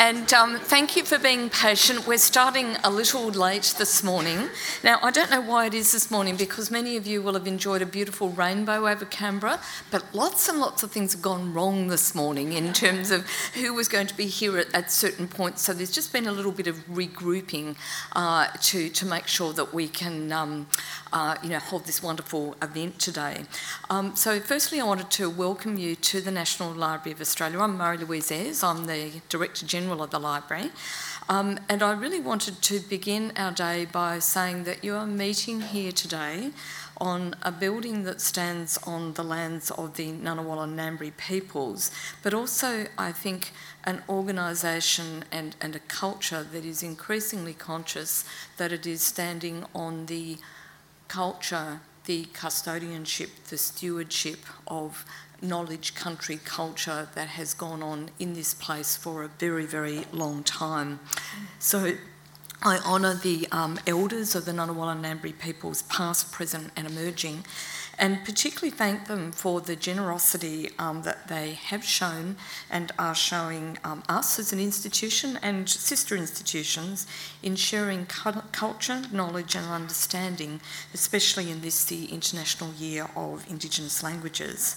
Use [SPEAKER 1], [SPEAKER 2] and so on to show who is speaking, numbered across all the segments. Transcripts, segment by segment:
[SPEAKER 1] And um, thank you for being patient. We're starting a little late this morning. Now, I don't know why it is this morning because many of you will have enjoyed a beautiful rainbow over Canberra, but lots and lots of things have gone wrong this morning in terms of who was going to be here at, at certain points. So there's just been a little bit of regrouping uh, to, to make sure that we can um, uh, you know, hold this wonderful event today. Um, so firstly, I wanted to welcome you to the National Library of Australia. I'm Marie Louise Ayres. I'm the Director General of the Library. Um, and I really wanted to begin our day by saying that you are meeting here today on a building that stands on the lands of the Ngunnawal and Ngambri peoples, but also, I think, an organisation and, and a culture that is increasingly conscious that it is standing on the culture, the custodianship, the stewardship of knowledge country culture that has gone on in this place for a very, very long time. So I honour the um, elders of the Ngunnawal Ngambri peoples, past, present, and emerging, and particularly thank them for the generosity um, that they have shown and are showing um, us as an institution and sister institutions in sharing cu- culture, knowledge, and understanding, especially in this, the International Year of Indigenous Languages.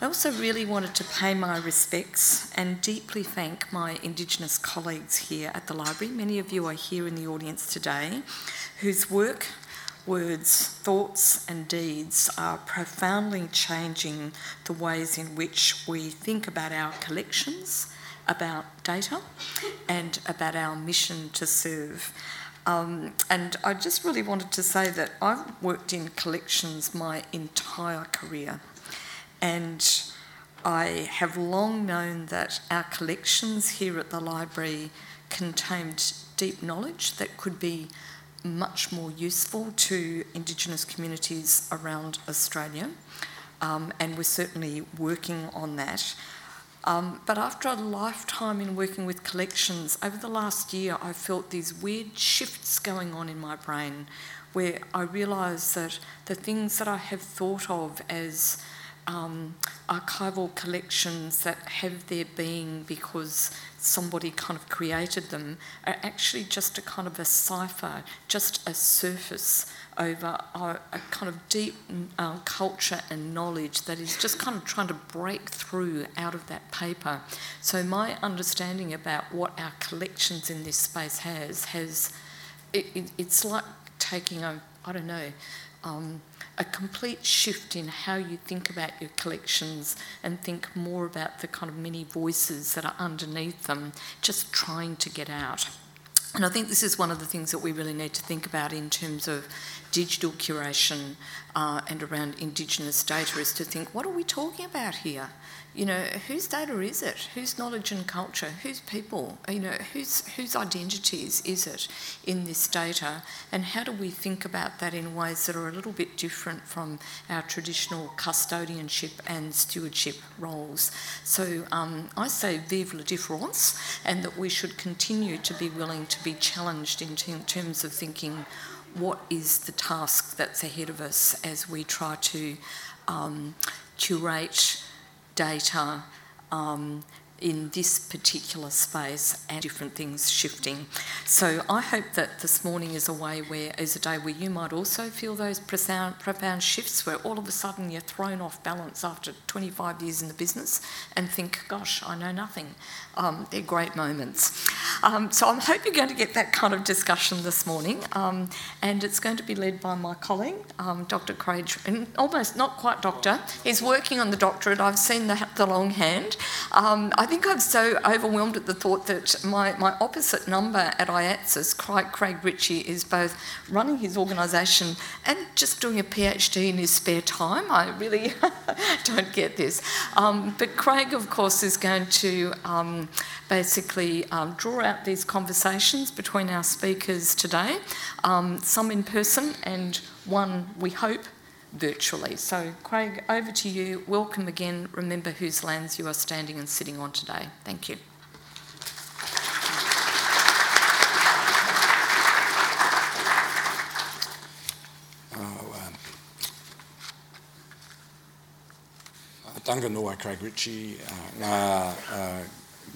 [SPEAKER 1] I also really wanted to pay my respects and deeply thank my Indigenous colleagues here at the library. Many of you are here in the audience today whose work words, thoughts, and deeds are profoundly changing the ways in which we think about our collections, about data, and about our mission to serve. Um, and I just really wanted to say that I've worked in collections my entire career, and I have long known that our collections here at the library contained deep knowledge that could be much more useful to Indigenous communities around Australia, um, and we're certainly working on that. Um, but after a lifetime in working with collections, over the last year, I felt these weird shifts going on in my brain where I realised that the things that I have thought of as um, archival collections that have their being because somebody kind of created them are actually just a kind of a cipher, just a surface over a, a kind of deep uh, culture and knowledge that is just kind of trying to break through out of that paper. So my understanding about what our collections in this space has has it, it, it's like taking a I don't know. Um, a complete shift in how you think about your collections and think more about the kind of many voices that are underneath them, just trying to get out. And I think this is one of the things that we really need to think about in terms of digital curation uh, and around Indigenous data is to think what are we talking about here? You know, whose data is it? Whose knowledge and culture? Whose people? You know, whose whose identities is it in this data? And how do we think about that in ways that are a little bit different from our traditional custodianship and stewardship roles? So um, I say vive la différence, and that we should continue to be willing to be challenged in, terms of thinking what is the task that's ahead of us as we try to um, curate data um, in this particular space and different things shifting. So I hope that this morning is a way where is a day where you might also feel those profound, profound shifts where all of a sudden you're thrown off balance after 25 years in the business and think, gosh, I know nothing. Um, they're great moments. Um, so I hope you're going to get that kind of discussion this morning, um, and it's going to be led by my colleague, um, Dr. Craig, and almost not quite doctor. He's working on the doctorate. I've seen the, the long hand. Um, I think I'm so overwhelmed at the thought that my, my opposite number at IATSIS, Craig, Craig Ritchie, is both running his organisation and just doing a PhD in his spare time. I really don't get this. Um, but Craig, of course, is going to basically um, draw out these conversations between our speakers today, um, some in person and one, we hope, virtually. So, Craig, over to you. Welcome again. Remember whose lands you are standing and sitting on today. Thank you.
[SPEAKER 2] tanga noa Craig Ritchie, uh, uh,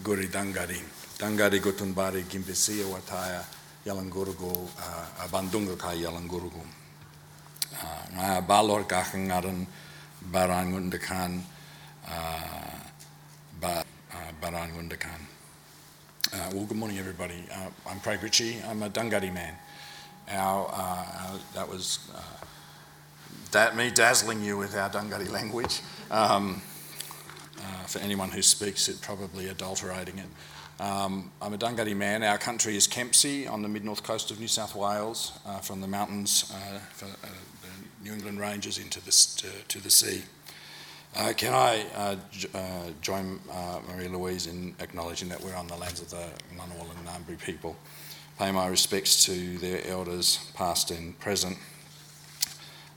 [SPEAKER 2] guri dangari, dangari gutunbari gimpesi o wataya Yalangurugu, uh, a kai Yalangurugu. Uh, ngā balor kakangaran barangundakan, uh, ba, uh, barangundakan. Uh, well, good morning, everybody. Uh, I'm Craig Ritchie. I'm a Dunghutti man. Our, uh, that was uh, that me dazzling you with our Dunghutti language. Um, for anyone who speaks it, probably adulterating it. Um, I'm a Dunghutti man. Our country is Kempsey on the mid north coast of New South Wales, uh, from the mountains, uh, uh, the New England ranges into the, to, the sea. Uh, can I join Marie Louise in acknowledging that we're on the lands of the Ngunnawal and Ngambri people? Pay my respects to their elders, past and present.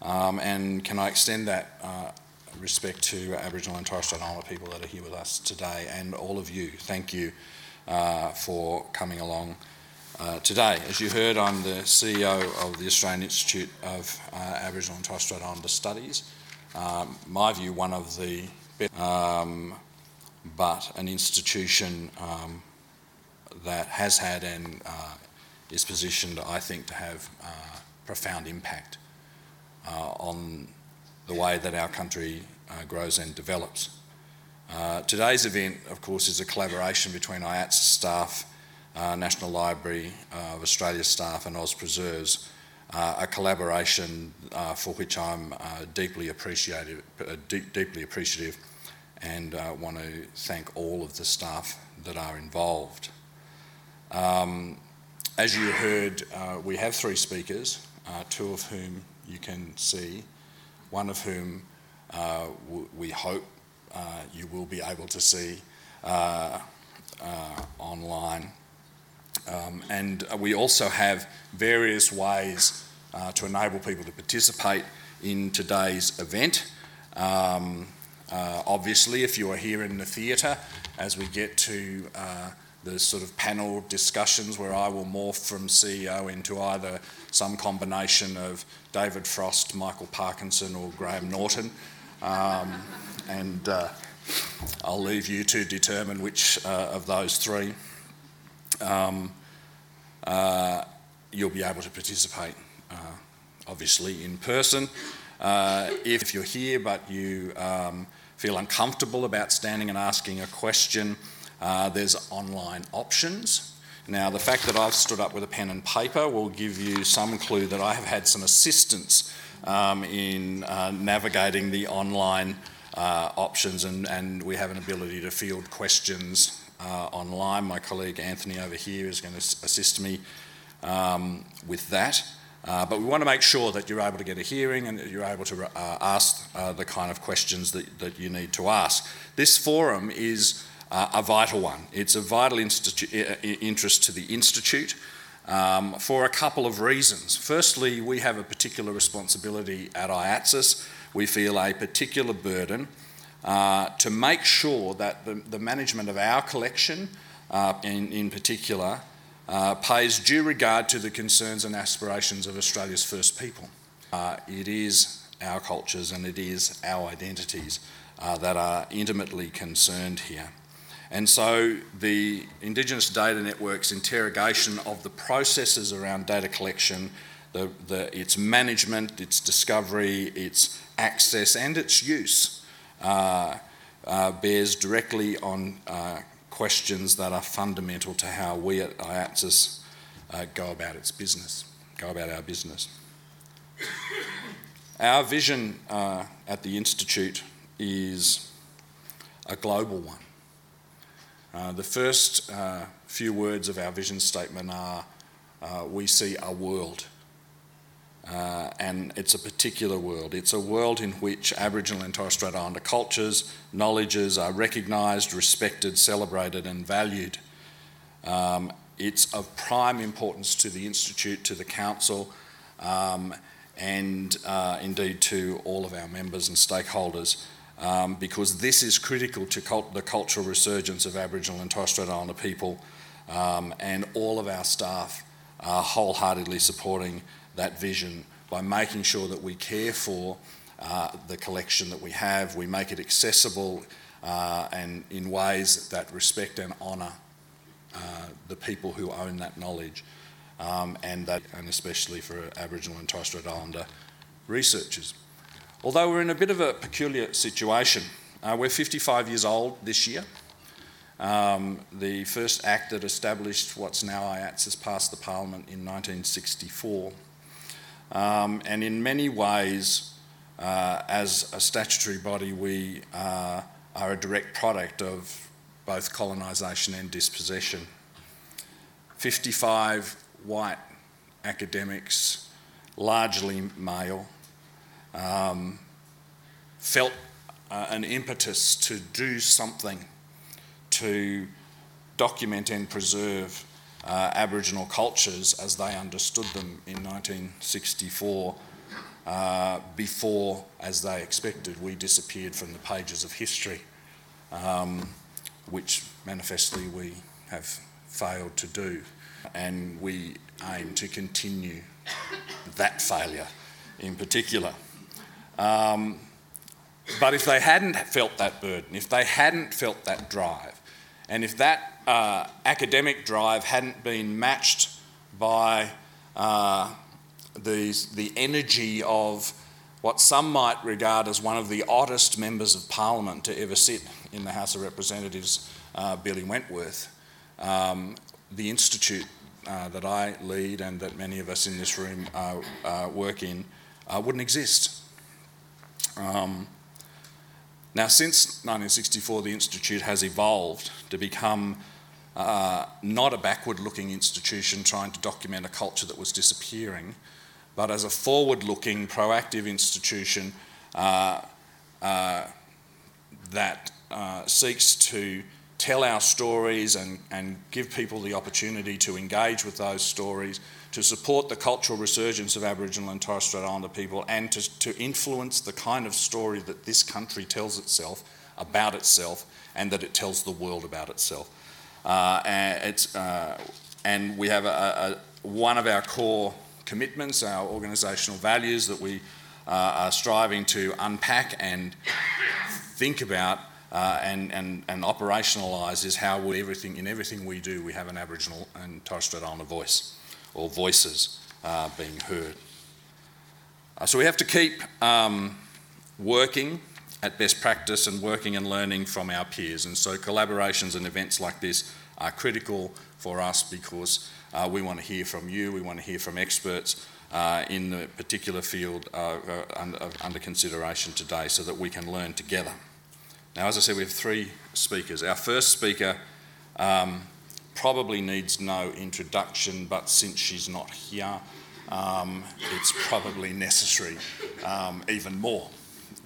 [SPEAKER 2] Um, and can I extend that uh, respect to Aboriginal and Torres Strait Islander people that are here with us today and all of you? Thank you uh, for coming along. Uh, today, as you heard, I'm the CEO of the Australian Institute of uh, Aboriginal and Torres Strait Islander Studies um, my view, one of the best, um, but an institution um, that has had and uh, is positioned, I think, to have uh, profound impact uh, on the way that our country uh, grows and develops. Uh, today's event, of course, is a collaboration between IATSIS staff, uh, National Library of Australia staff, and AusPreserves uh, a collaboration uh, for which I'm uh, deeply appreciative, deep, deeply appreciative, and want to thank all of the staff that are involved. Um, as you heard, we have three speakers, two of whom you can see, one of whom w- we hope you will be able to see online. Um, and we also have various ways uh, to enable people to participate in today's event. Um, uh, obviously, if you are here in the theatre, as we get to uh, the sort of panel discussions where I will morph from CEO into either some combination of David Frost, Michael Parkinson, or Graham Norton. Um, and uh, I'll leave you to determine which uh, of those three um, uh, you'll be able to participate uh, obviously in person. Uh, if you're here but you um, feel uncomfortable about standing and asking a question, uh, there's online options. Now, the fact that I've stood up with a pen and paper will give you some clue that I have had some assistance um, in uh, navigating the online uh, options, and, and, we have an ability to field questions uh, online. My colleague Anthony over here is going to assist me um, with that. Uh, but we want to make sure that you're able to get a hearing and that you're able to uh, ask uh, the kind of questions that, that you need to ask. This forum is uh, a vital one. It's a vital interest to the Institute um, for a couple of reasons. Firstly, we have a particular responsibility at IATSIS. We feel a particular burden uh, to make sure that the, the management of our collection, uh, in, in particular, uh, pays due regard to the concerns and aspirations of Australia's first people. Uh, it is our cultures and it is our identities uh, that are intimately concerned here. And so the Indigenous Data Network's interrogation of the processes around data collection, the, the, its management, its discovery, its access, and its use uh, uh, bears directly on uh, questions that are fundamental to how we at IATSIS uh, go about its business, go about our business. Our vision uh, at the Institute is a global one. Uh, the first uh, few words of our vision statement are uh, we see a world uh, and it's a particular world. It's a world in which Aboriginal and Torres Strait Islander cultures, knowledges are recognised, respected, celebrated, and valued. Um, it's of prime importance to the Institute, to the Council, um, and uh, indeed to all of our members and stakeholders. Um, because this is critical to cult- the cultural resurgence of Aboriginal and Torres Strait Islander people, um, and all of our staff are wholeheartedly supporting that vision by making sure that we care for uh, the collection that we have. We make it accessible uh, and in ways that respect and honour uh, the people who own that knowledge, um, and that, and especially for Aboriginal and Torres Strait Islander researchers. Although we're in a bit of a peculiar situation, uh, we're 55 years old this year. Um, the first act that established what's now IATSIS passed the Parliament in 1964. Um, and in many ways, uh, as a statutory body, we uh, are a direct product of both colonisation and dispossession. 55 white academics, largely male, um, felt uh, an impetus to do something to document and preserve uh, Aboriginal cultures as they understood them in 1964 uh, before, as they expected, we disappeared from the pages of history, um, which manifestly we have failed to do. And we aim to continue that failure in particular. Um, but if they hadn't felt that burden, if they hadn't felt that drive, and if that uh, academic drive hadn't been matched by uh, the, the energy of what some might regard as one of the oddest members of parliament to ever sit in the House of Representatives, uh, Billy Wentworth, um, the institute uh, that I lead and that many of us in this room uh, uh, work in wouldn't exist. Um, now, since 1964, the Institute has evolved to become uh, not a backward looking institution trying to document a culture that was disappearing, but as a forward looking, proactive institution uh, uh, that uh, seeks to tell our stories and, and give people the opportunity to engage with those stories, to support the cultural resurgence of Aboriginal and Torres Strait Islander people, and to, to influence the kind of story that this country tells itself about itself and that it tells the world about itself. Uh, and, it's, uh, and we have a, a, one of our core commitments, our organisational values that we uh, are striving to unpack and think about uh, and, and, and operationalise is how we, everything, in everything we do we have an Aboriginal and Torres Strait Islander voice or voices uh, being heard. Uh, so we have to keep um, working at best practice and working and learning from our peers. And so collaborations and events like this are critical for us because uh, we want to hear from you, we want to hear from experts uh, in the particular field uh, uh under, under, consideration today so that we can learn together. Now, as I said, we have three speakers. Our first speaker um, probably needs no introduction, but since she's not here, um, it's probably necessary um, even more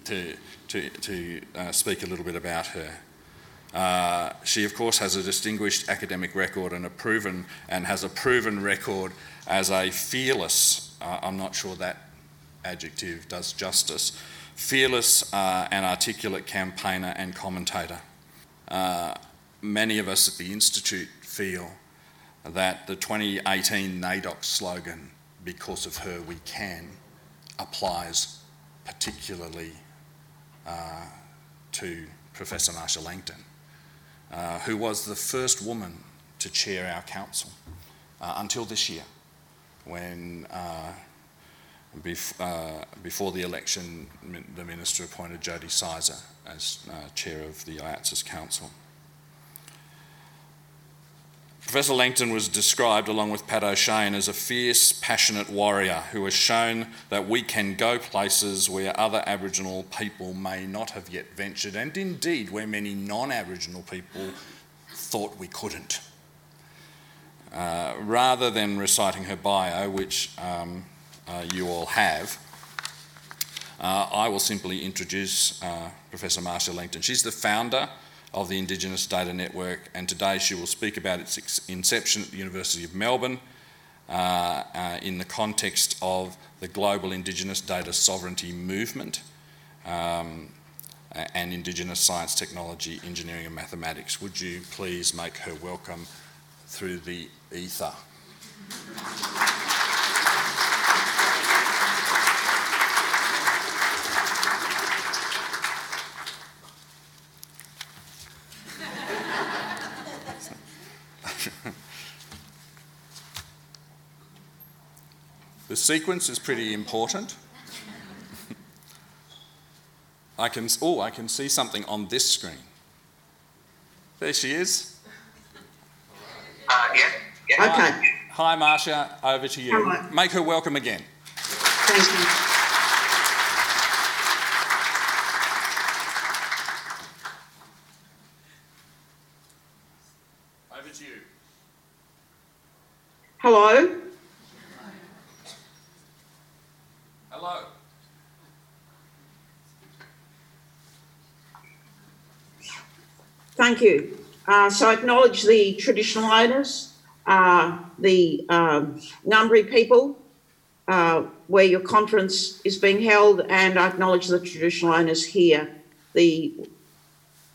[SPEAKER 2] to, to, to uh, speak a little bit about her. Uh, she, of course, has a distinguished academic record and a proven and has a proven record as a fearless. Uh, I'm not sure that adjective does justice. Fearless uh, and articulate campaigner and commentator. Uh, many of us at the Institute feel that the 2018 NAIDOC slogan, Because of Her We Can, applies particularly uh, to Professor Marcia Langton. Uh, who was the first woman to chair our council uh, until this year, when uh, bef- uh, before the election, the minister appointed Jodie Sizer as uh, chair of the IATSIS Council. Professor Langton was described, along with Pat O'Shane, as a fierce, passionate warrior who has shown that we can go places where other Aboriginal people may not have yet ventured, and indeed where many non Aboriginal people thought we couldn't. Uh, rather than reciting her bio, which um, uh, you all have, uh, I will simply introduce uh, Professor Marcia Langton. She's the founder of the Indigenous Data Network, and today she will speak about its inception at the University of Melbourne uh, uh, in the context of the global Indigenous data sovereignty movement um, and Indigenous science, technology, engineering, and mathematics. Would you please make her welcome through the ether? Sequence is pretty important. I can, oh, I can see something on this screen. There she is.
[SPEAKER 3] Uh, yeah, yeah.
[SPEAKER 4] Okay,
[SPEAKER 2] Hi, Marcia, over to you.
[SPEAKER 4] Hello.
[SPEAKER 2] Make her welcome again.
[SPEAKER 4] thank you.
[SPEAKER 2] Over to you.
[SPEAKER 4] Hello,
[SPEAKER 2] Hello.
[SPEAKER 4] Thank you. Uh, so I acknowledge the traditional owners, uh, the um, Ngambri people, uh, where your conference is being held, and I acknowledge the traditional owners here, the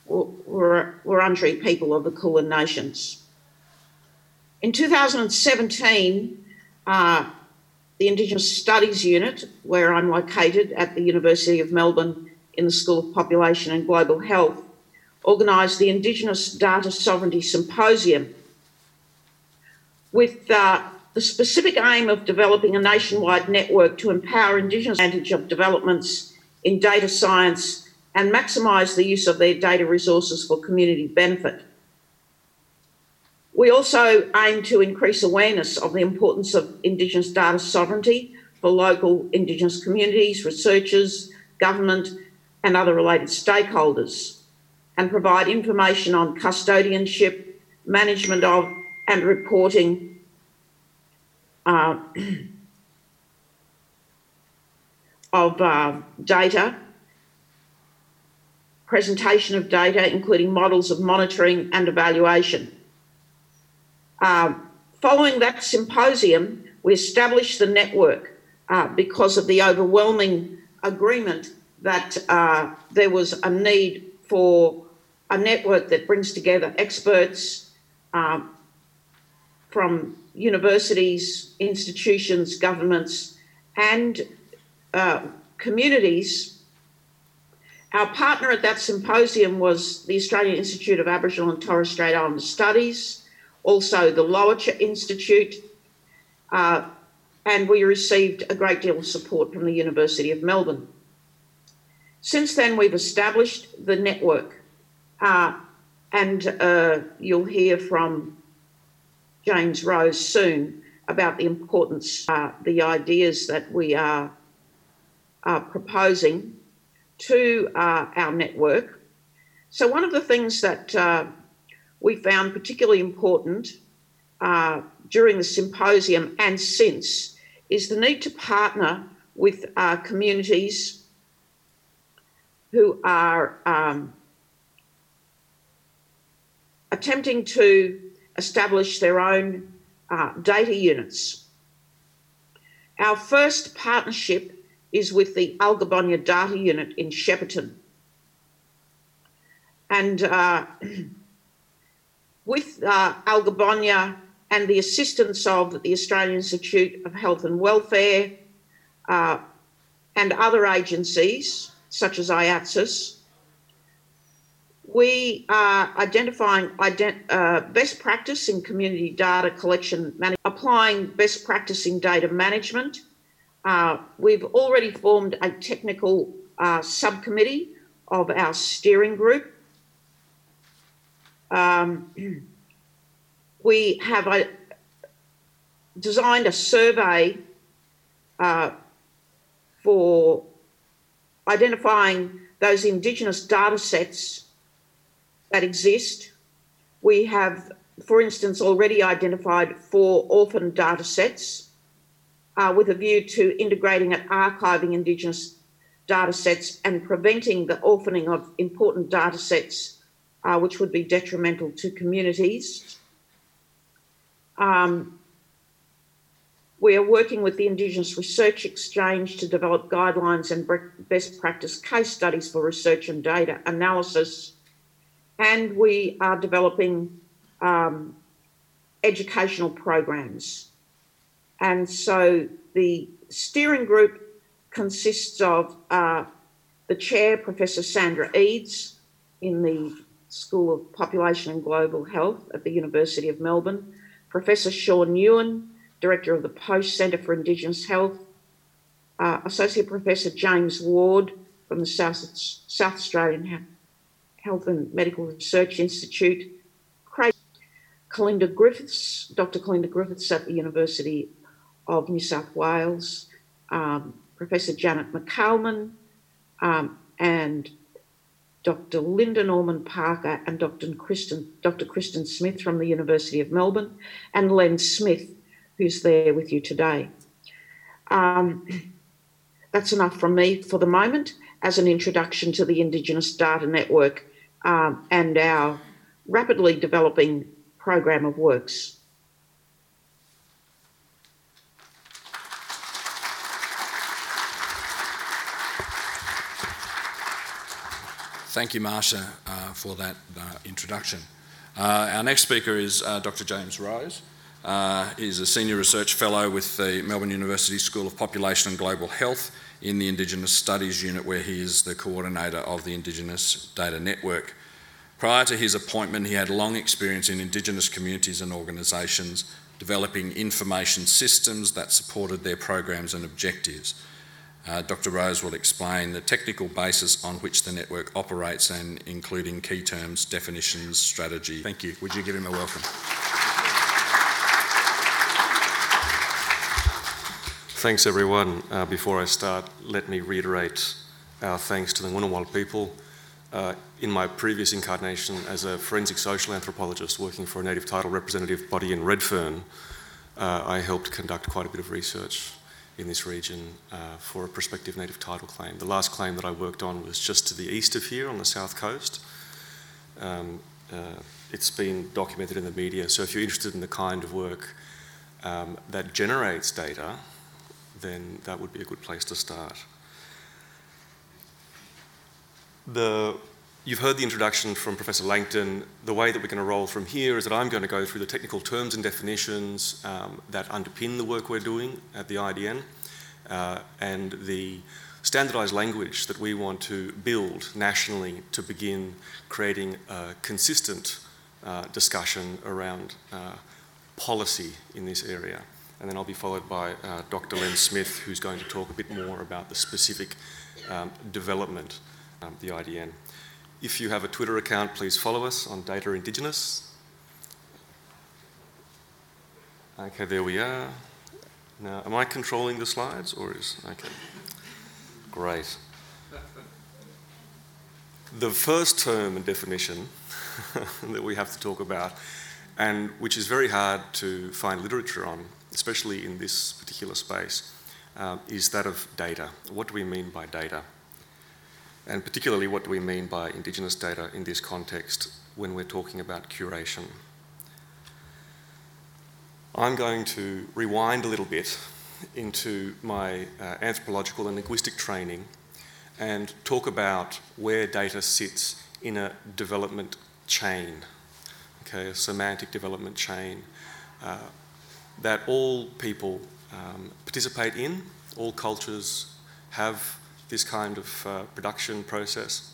[SPEAKER 4] Wur- Wurundjeri people of the Kulin Nations. In 2017, uh, the Indigenous Studies Unit, where I'm located at the University of Melbourne in the School of Population and Global Health, organised the Indigenous Data Sovereignty Symposium with uh, the specific aim of developing a nationwide network to empower Indigenous advantage of developments in data science and maximise the use of their data resources for community benefit. We also aim to increase awareness of the importance of Indigenous data sovereignty for local Indigenous communities, researchers, government, and other related stakeholders, and provide information on custodianship, management of, and reporting uh, of uh, data, presentation of data, including models of monitoring and evaluation. Uh, following that symposium, we established the network uh, because of the overwhelming agreement that uh, there was a need for a network that brings together experts um, from universities, institutions, governments, and uh, communities. Our partner at that symposium was the Australian Institute of Aboriginal and Torres Strait Islander Studies, also the Lowitja Institute, uh, and we received a great deal of support from the University of Melbourne. Since then, we've established the network, uh, and uh, you'll hear from James Rose soon about the importance, uh, the ideas that we are, proposing to uh, our network. So, one of the things that uh, we found particularly important during the symposium and since is the need to partner with communities who are um, attempting to establish their own uh, data units. Our first partnership is with the Algabonyah Data Unit in Shepparton. And uh, with uh, Algabonyah and the assistance of the Australian Institute of Health and Welfare uh, and other agencies such as IATSIS, we are identifying ident- uh, best practice in community data collection, man- applying best practice in data management. Uh, we've already formed a technical uh, subcommittee of our steering group. Um, we have a, designed a survey uh, for identifying those Indigenous data sets that exist. We have, for instance, already identified four orphan data sets uh, with a view to integrating and archiving Indigenous data sets and preventing the orphaning of important data sets uh, which would be detrimental to communities. Um, we are working with the Indigenous Research Exchange to develop guidelines and best practice case studies for research and data analysis and we are developing um, educational programs. And so the steering group consists of uh, the chair, Professor Sandra Eades, in the School of Population and Global Health at the University of Melbourne, Professor Shaun Ewen, Director of the Poche Centre for Indigenous Health, uh, Associate Professor James Ward from the South, South Australian Health and Medical Research Institute, Craig Kalinda Griffiths, Dr. Kalinda Griffiths at the University of New South Wales, um, Professor Janet McCalman, um, and Dr. Linda Norman Parker and Dr. Kristen, Dr. Kristen Smith from the University of Melbourne, and Len Smith, who's there with you today. Um, that's enough from me for the moment as an introduction to the Indigenous Data Network um, and our rapidly developing program of works.
[SPEAKER 2] Thank you, Marcia, uh, for that uh, introduction. Uh, our next speaker is uh, Dr. James Rose. Uh, he's a Senior Research Fellow with the Melbourne University School of Population and Global Health in the Indigenous Studies Unit, where he is the coordinator of the Indigenous Data Network. Prior to his appointment, he had long experience in Indigenous communities and organisations developing information systems that supported their programs and objectives. Uh, Dr. Rose will explain the technical basis on which the network operates and including key terms, definitions, strategy. Thank you. Would you give him a welcome?
[SPEAKER 5] Thanks, everyone. Uh, before I start, let me reiterate our thanks to the Ngunnawal people. Uh, in my previous incarnation as a forensic social anthropologist working for a native title representative body in Redfern, uh, I helped conduct quite a bit of research in this region uh, for a prospective native title claim. The last claim that I worked on was just to the east of here on the south coast. Um, uh, it's been documented in the media, so if you're interested in the kind of work um, that generates data, then that would be a good place to start. The You've heard the introduction from Professor Langton. The way that we're going to roll from here is that I'm going to go through the technical terms and definitions um, that underpin the work we're doing at the IDN uh, and the standardised language that we want to build nationally to begin creating a consistent uh, discussion around uh, policy in this area. And then I'll be followed by uh, Dr. Len Smith, who's going to talk a bit more about the specific um, development of um, the IDN. If you have a Twitter account, please follow us on Data Indigenous. Okay, there we are. Now, am I controlling the slides or is. Okay. Great. The first term and definition that we have to talk about, and which is very hard to find literature on, especially in this particular space, um, is that of data. What do we mean by data? And particularly, what do we mean by Indigenous data in this context when we're talking about curation? I'm going to rewind a little bit into my uh, anthropological and linguistic training and talk about where data sits in a development chain, okay, a semantic development chain uh, that all people um, participate in, all cultures have this kind of uh, production process,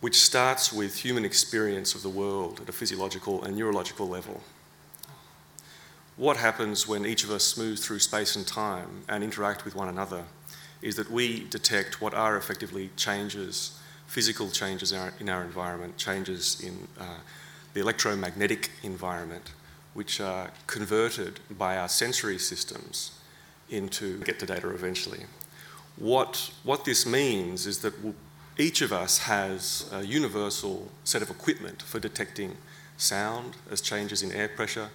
[SPEAKER 5] which starts with human experience of the world at a physiological and neurological level. What happens when each of us moves through space and time and interact with one another is that we detect what are effectively changes, physical changes in our, in our environment, changes in uh, the electromagnetic environment, which are converted by our sensory systems into get the data eventually. What, what this means is that each of us has a universal set of equipment for detecting sound as changes in air pressure,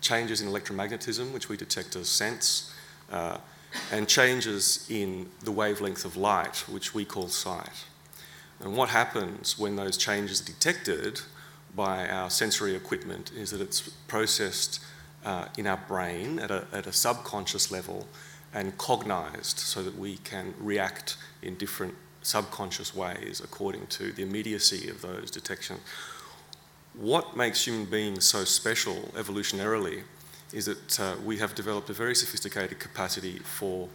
[SPEAKER 5] changes in electromagnetism, which we detect as sense, uh, and changes in the wavelength of light, which we call sight. And what happens when those changes are detected by our sensory equipment is that it's processed uh, in our brain at a, at a subconscious level and cognized so that we can react in different subconscious ways according to the immediacy of those detections. What makes human beings so special evolutionarily is that uh, we have developed a very sophisticated capacity for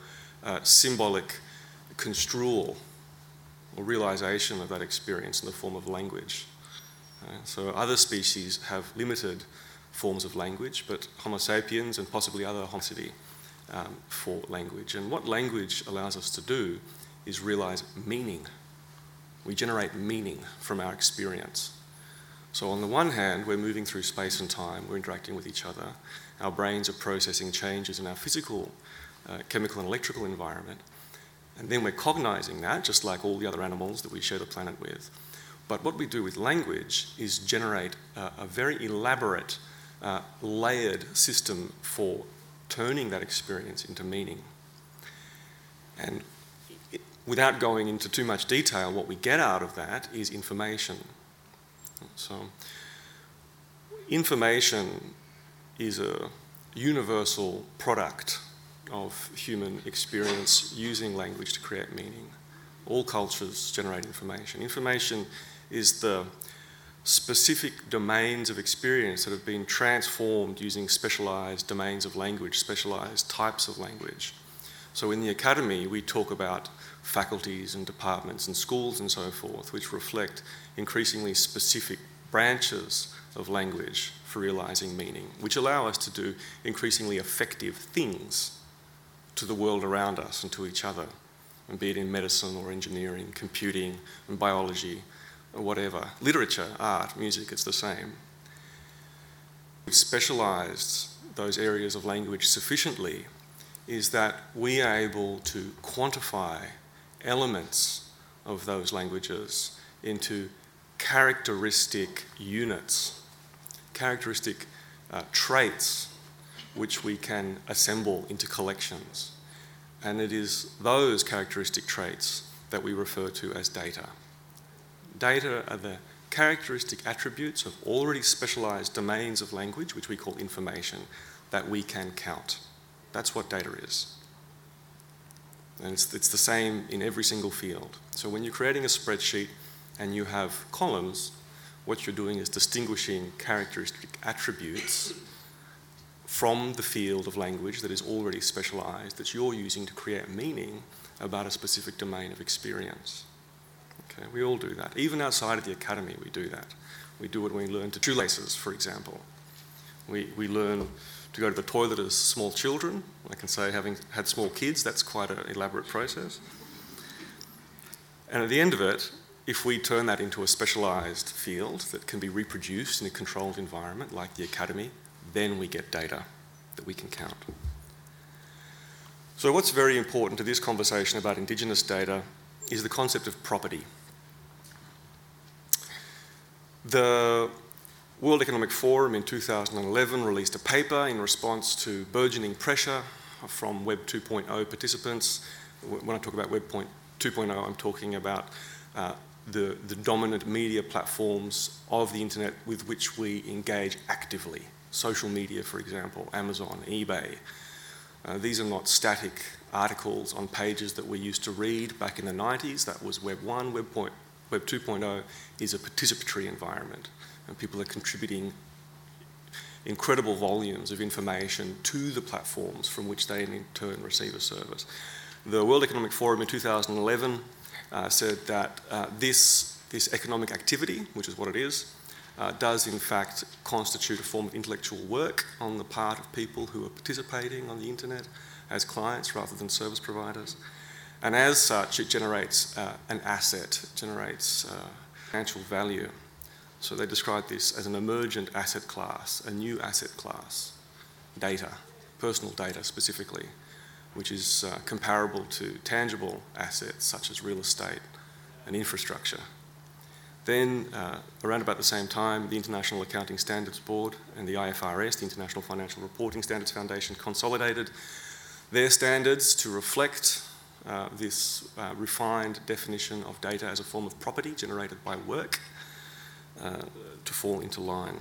[SPEAKER 5] uh, symbolic construal or realization of that experience in the form of language. Uh, so other species have limited forms of language, but Homo sapiens and possibly other hominidae um, for language. And what language allows us to do is realize meaning. We generate meaning from our experience. So, on the one hand, we're moving through space and time, we're interacting with each other, our brains are processing changes in our physical, uh, chemical, and electrical environment. And then we're cognizing that, just like all the other animals that we share the planet with. But what we do with language is generate a, a very elaborate, uh, layered system for turning that experience into meaning. And it, without going into too much detail, what we get out of that is information. So, information is a universal product of human experience using language to create meaning. All cultures generate information. Information is the specific domains of experience that have been transformed using specialized domains of language, specialized types of language. So in the academy, we talk about faculties and departments and schools and so forth, which reflect increasingly specific branches of language for realizing meaning, which allow us to do increasingly effective things to the world around us and to each other, and be it in medicine or engineering, computing, and biology, or whatever. Literature, art, music, it's the same. We've specialized those areas of language sufficiently is that we are able to quantify elements of those languages into characteristic units, characteristic uh, traits which we can assemble into collections. And it is those characteristic traits that we refer to as data. Data are the characteristic attributes of already specialized domains of language, which we call information, that we can count. That's what data is. And it's, it's the same in every single field. So when you're creating a spreadsheet and you have columns, what you're doing is distinguishing characteristic attributes from the field of language that is already specialized that you're using to create meaning about a specific domain of experience. Okay, we all do that. Even outside of the academy, we do that. We do it when we learn to shoelaces, for example. We, we learn to go to the toilet as small children. I can say, having had small kids, that's quite an elaborate process. And at the end of it, if we turn that into a specialised field that can be reproduced in a controlled environment like the academy, then we get data that we can count. So, what's very important to this conversation about Indigenous data is the concept of property. The World Economic Forum in 2011 released a paper in response to burgeoning pressure from Web 2.0 participants. When I talk about Web 2.0, I'm talking about uh, the, the dominant media platforms of the internet with which we engage actively. Social media, for example, Amazon, eBay. Uh, these are not static articles on pages that we used to read back in the 90s. That was Web 1. Web, point, Web 2.0 is a participatory environment, and people are contributing incredible volumes of information to the platforms from which they in turn receive a service. The World Economic Forum in 2011 uh, said that uh, this, this economic activity, which is what it is, uh, does in fact constitute a form of intellectual work on the part of people who are participating on the internet as clients rather than service providers. And as such, it generates uh, an asset, generates uh, financial value. So they describe this as an emergent asset class, a new asset class, data, personal data specifically which is uh, comparable to tangible assets such as real estate and infrastructure. Then, uh, around about the same time, the International Accounting Standards Board and the IFRS, the International Financial Reporting Standards Foundation, consolidated their standards to reflect uh, this uh, refined definition of data as a form of property generated by work uh, to fall into line.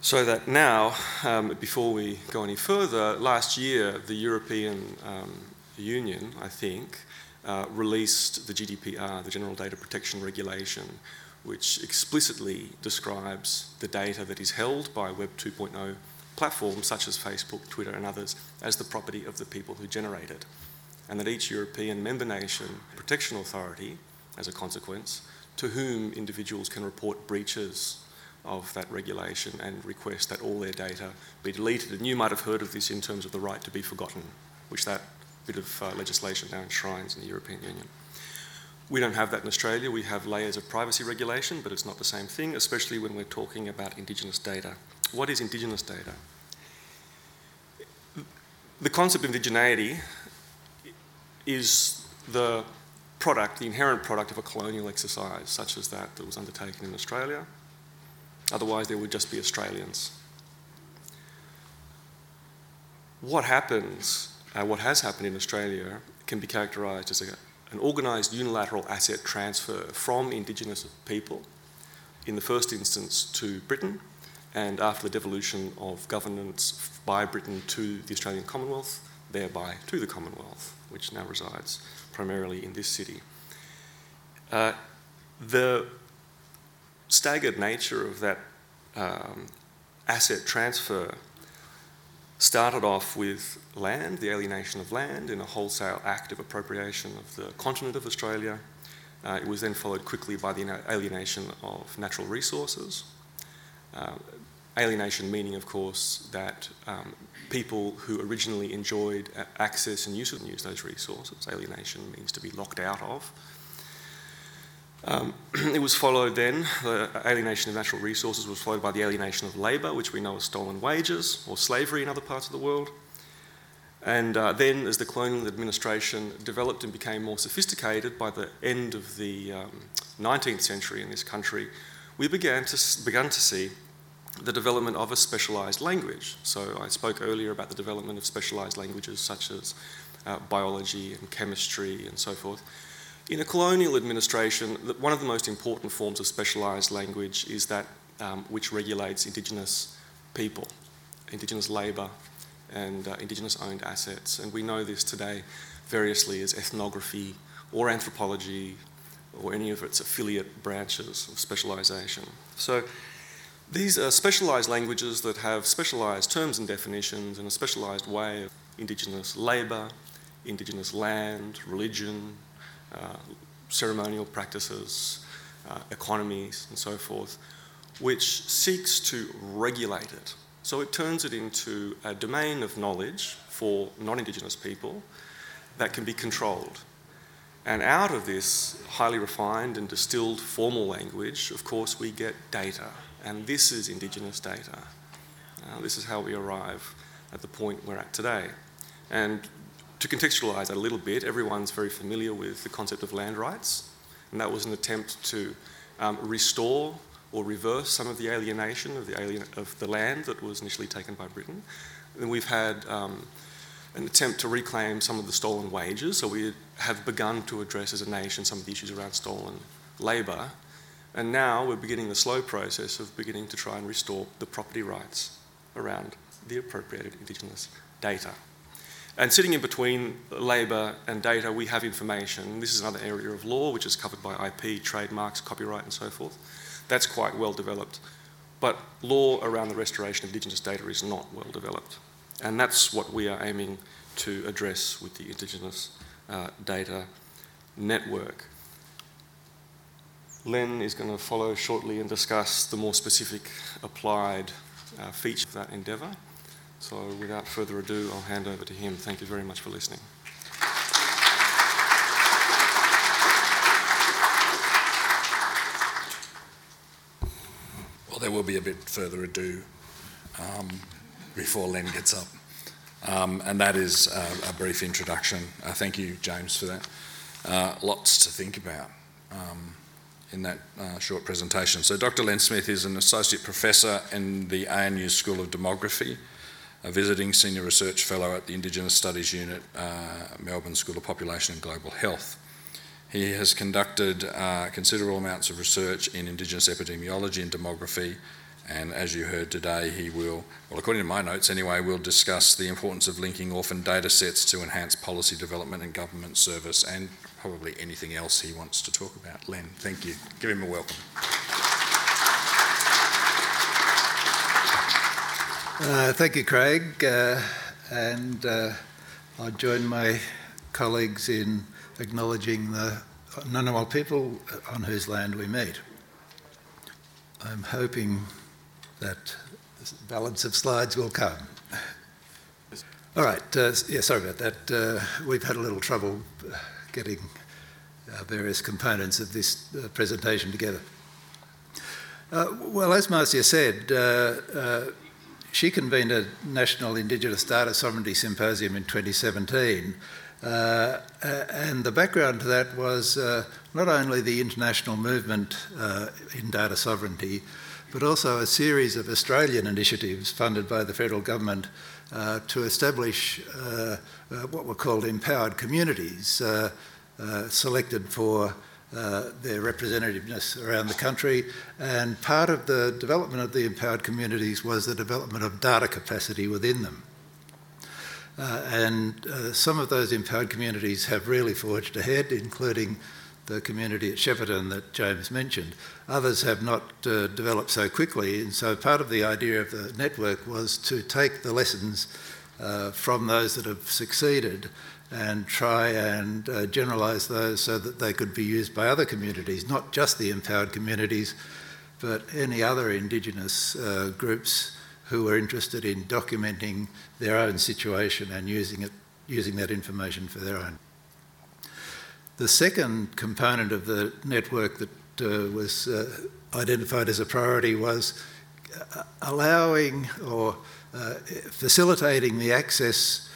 [SPEAKER 5] So that now, um, before we go any further, last year the European um, Union, I think, uh, released the GDPR, the General Data Protection Regulation, which explicitly describes the data that is held by Web 2.0 platforms such as Facebook, Twitter, and others as the property of the people who generate it. and that each European member nation protection authority, as a consequence, to whom individuals can report breaches of that regulation and request that all their data be deleted. And you might have heard of this in terms of the right to be forgotten, which that bit of uh, legislation now enshrines in the European Union. We don't have that in Australia. We have layers of privacy regulation, but it's not the same thing, especially when we're talking about Indigenous data. What is Indigenous data? The concept of indigeneity is the product, the inherent product of a colonial exercise such as that that was undertaken in Australia. Otherwise, there would just be Australians. What happens, uh, what has happened in Australia, can be characterised as a, an organised unilateral asset transfer from Indigenous people, in the first instance to Britain, and after the devolution of governance by Britain to the Australian Commonwealth, thereby to the Commonwealth, which now resides primarily in this city. Uh, the staggered nature of that um, asset transfer started off with land, the alienation of land, in a wholesale act of appropriation of the continent of Australia. Uh, it was then followed quickly by the alienation of natural resources. Uh, alienation meaning, of course, that um, people who originally enjoyed access and use of use those resources. Alienation means to be locked out of. Um, it was followed then, the alienation of natural resources was followed by the alienation of labour, which we know as stolen wages or slavery in other parts of the world. And uh, then, as the colonial administration developed and became more sophisticated by the end of the um, 19th century in this country, we began to, began to see the development of a specialised language. So I spoke earlier about the development of specialised languages such as uh, biology and chemistry and so forth. In a colonial administration, one of the most important forms of specialised language is that um, which regulates Indigenous people, Indigenous labour, and uh, Indigenous owned assets. And we know this today variously as ethnography or anthropology or any of its affiliate branches of specialisation. So these are specialised languages that have specialised terms and definitions and a specialised way of Indigenous labour, Indigenous land, religion, uh, ceremonial practices, uh, economies, and so forth, which seeks to regulate it. So it turns it into a domain of knowledge for non Indigenous people that can be controlled. And out of this highly refined and distilled formal language, of course, we get data and this is Indigenous data. Uh, this is how we arrive at the point we're at today. And to contextualise that a little bit, everyone's very familiar with the concept of land rights, and that was an attempt to um, restore or reverse some of the alienation of the, alien, of the land that was initially taken by Britain. And we've had um, an attempt to reclaim some of the stolen wages, so we have begun to address as a nation some of the issues around stolen labour and now we're beginning the slow process of beginning to try and restore the property rights around the appropriated Indigenous data. And sitting in between labour and data, we have information. This is another area of law which is covered by IP, trademarks, copyright, and so forth. That's quite well developed. But law around the restoration of Indigenous data is not well developed. And that's what we are aiming to address with the Indigenous uh, Data Network. Len is going to follow shortly and discuss the more specific applied uh, feature of that endeavour. So without further ado, I'll hand over to him. Thank you very much for listening.
[SPEAKER 2] Well, there will be a bit further ado um, before Len gets up. Um, and that is uh, a brief introduction. Uh, thank you, James, for that. Uh, lots to think about. Um, in that uh, short presentation. So Dr. Len Smith is an associate professor in the ANU School of Demography, a visiting senior research fellow at the Indigenous Studies Unit, uh, Melbourne School of Population and Global Health. He has conducted uh, considerable amounts of research in Indigenous epidemiology and demography, and as you heard today, he will, well, according to my notes anyway, will discuss the importance of linking orphan data sets to enhance policy development and government service and probably anything else he wants to talk about. Len, thank you. Give him a welcome.
[SPEAKER 6] Uh, thank you, Craig. Uh, and uh, I join my colleagues in acknowledging the Ngunnawal people on whose land we meet. I'm hoping that balance of slides will come. All right, uh, yeah, sorry about that. Uh, we've had a little trouble uh, getting uh, various components of this uh, presentation together. Uh, well, as Marcia said, she convened a National Indigenous Data Sovereignty Symposium in 2017. Uh, and the background to that was uh, not only the international movement uh, in data sovereignty, but also a series of Australian initiatives funded by the federal government uh, to establish uh, uh, what were called empowered communities, selected for uh, their representativeness around the country. And part of the development of the empowered communities was the development of data capacity within them. Uh, and uh, some of those empowered communities have really forged ahead, including the community at Shepparton that James mentioned. Others have not uh, developed so quickly, and so part of the idea of the network was to take the lessons uh, from those that have succeeded and try and uh, generalise those so that they could be used by other communities, not just the empowered communities, but any other Indigenous uh, groups who are interested in documenting their own situation and using it, using that information for their own. The second component of the network that uh, was uh, identified as a priority was uh, allowing or uh, facilitating the access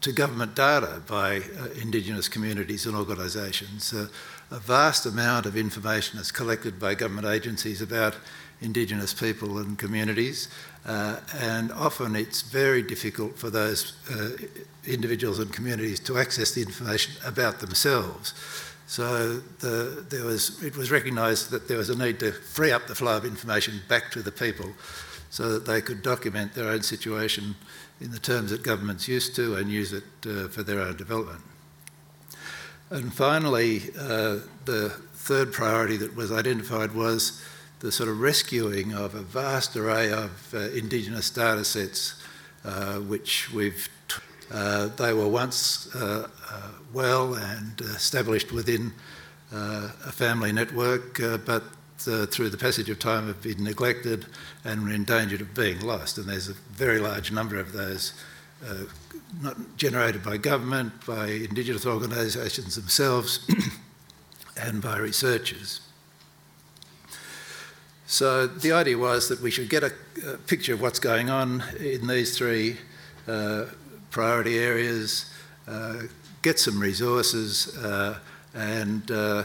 [SPEAKER 6] to government data by uh, Indigenous communities and organisations. Uh, a vast amount of information is collected by government agencies about Indigenous people and communities, uh, and often it's very difficult for those uh, individuals and communities to access the information about themselves. So the, there was, it was recognised that there was a need to free up the flow of information back to the people so that they could document their own situation in the terms that governments used to and use it uh, for their own development. And finally, uh, the third priority that was identified was the sort of rescuing of a vast array of uh, Indigenous data sets, uh, which we've t- uh, they were once uh, well and established within a family network, but uh, through the passage of time have been neglected and were in danger of being lost. And there's a very large number of those uh, not generated by government, by Indigenous organisations themselves, and by researchers. So the idea was that we should get a, a picture of what's going on in these three uh, priority areas, uh, get some resources, uh, and uh, uh,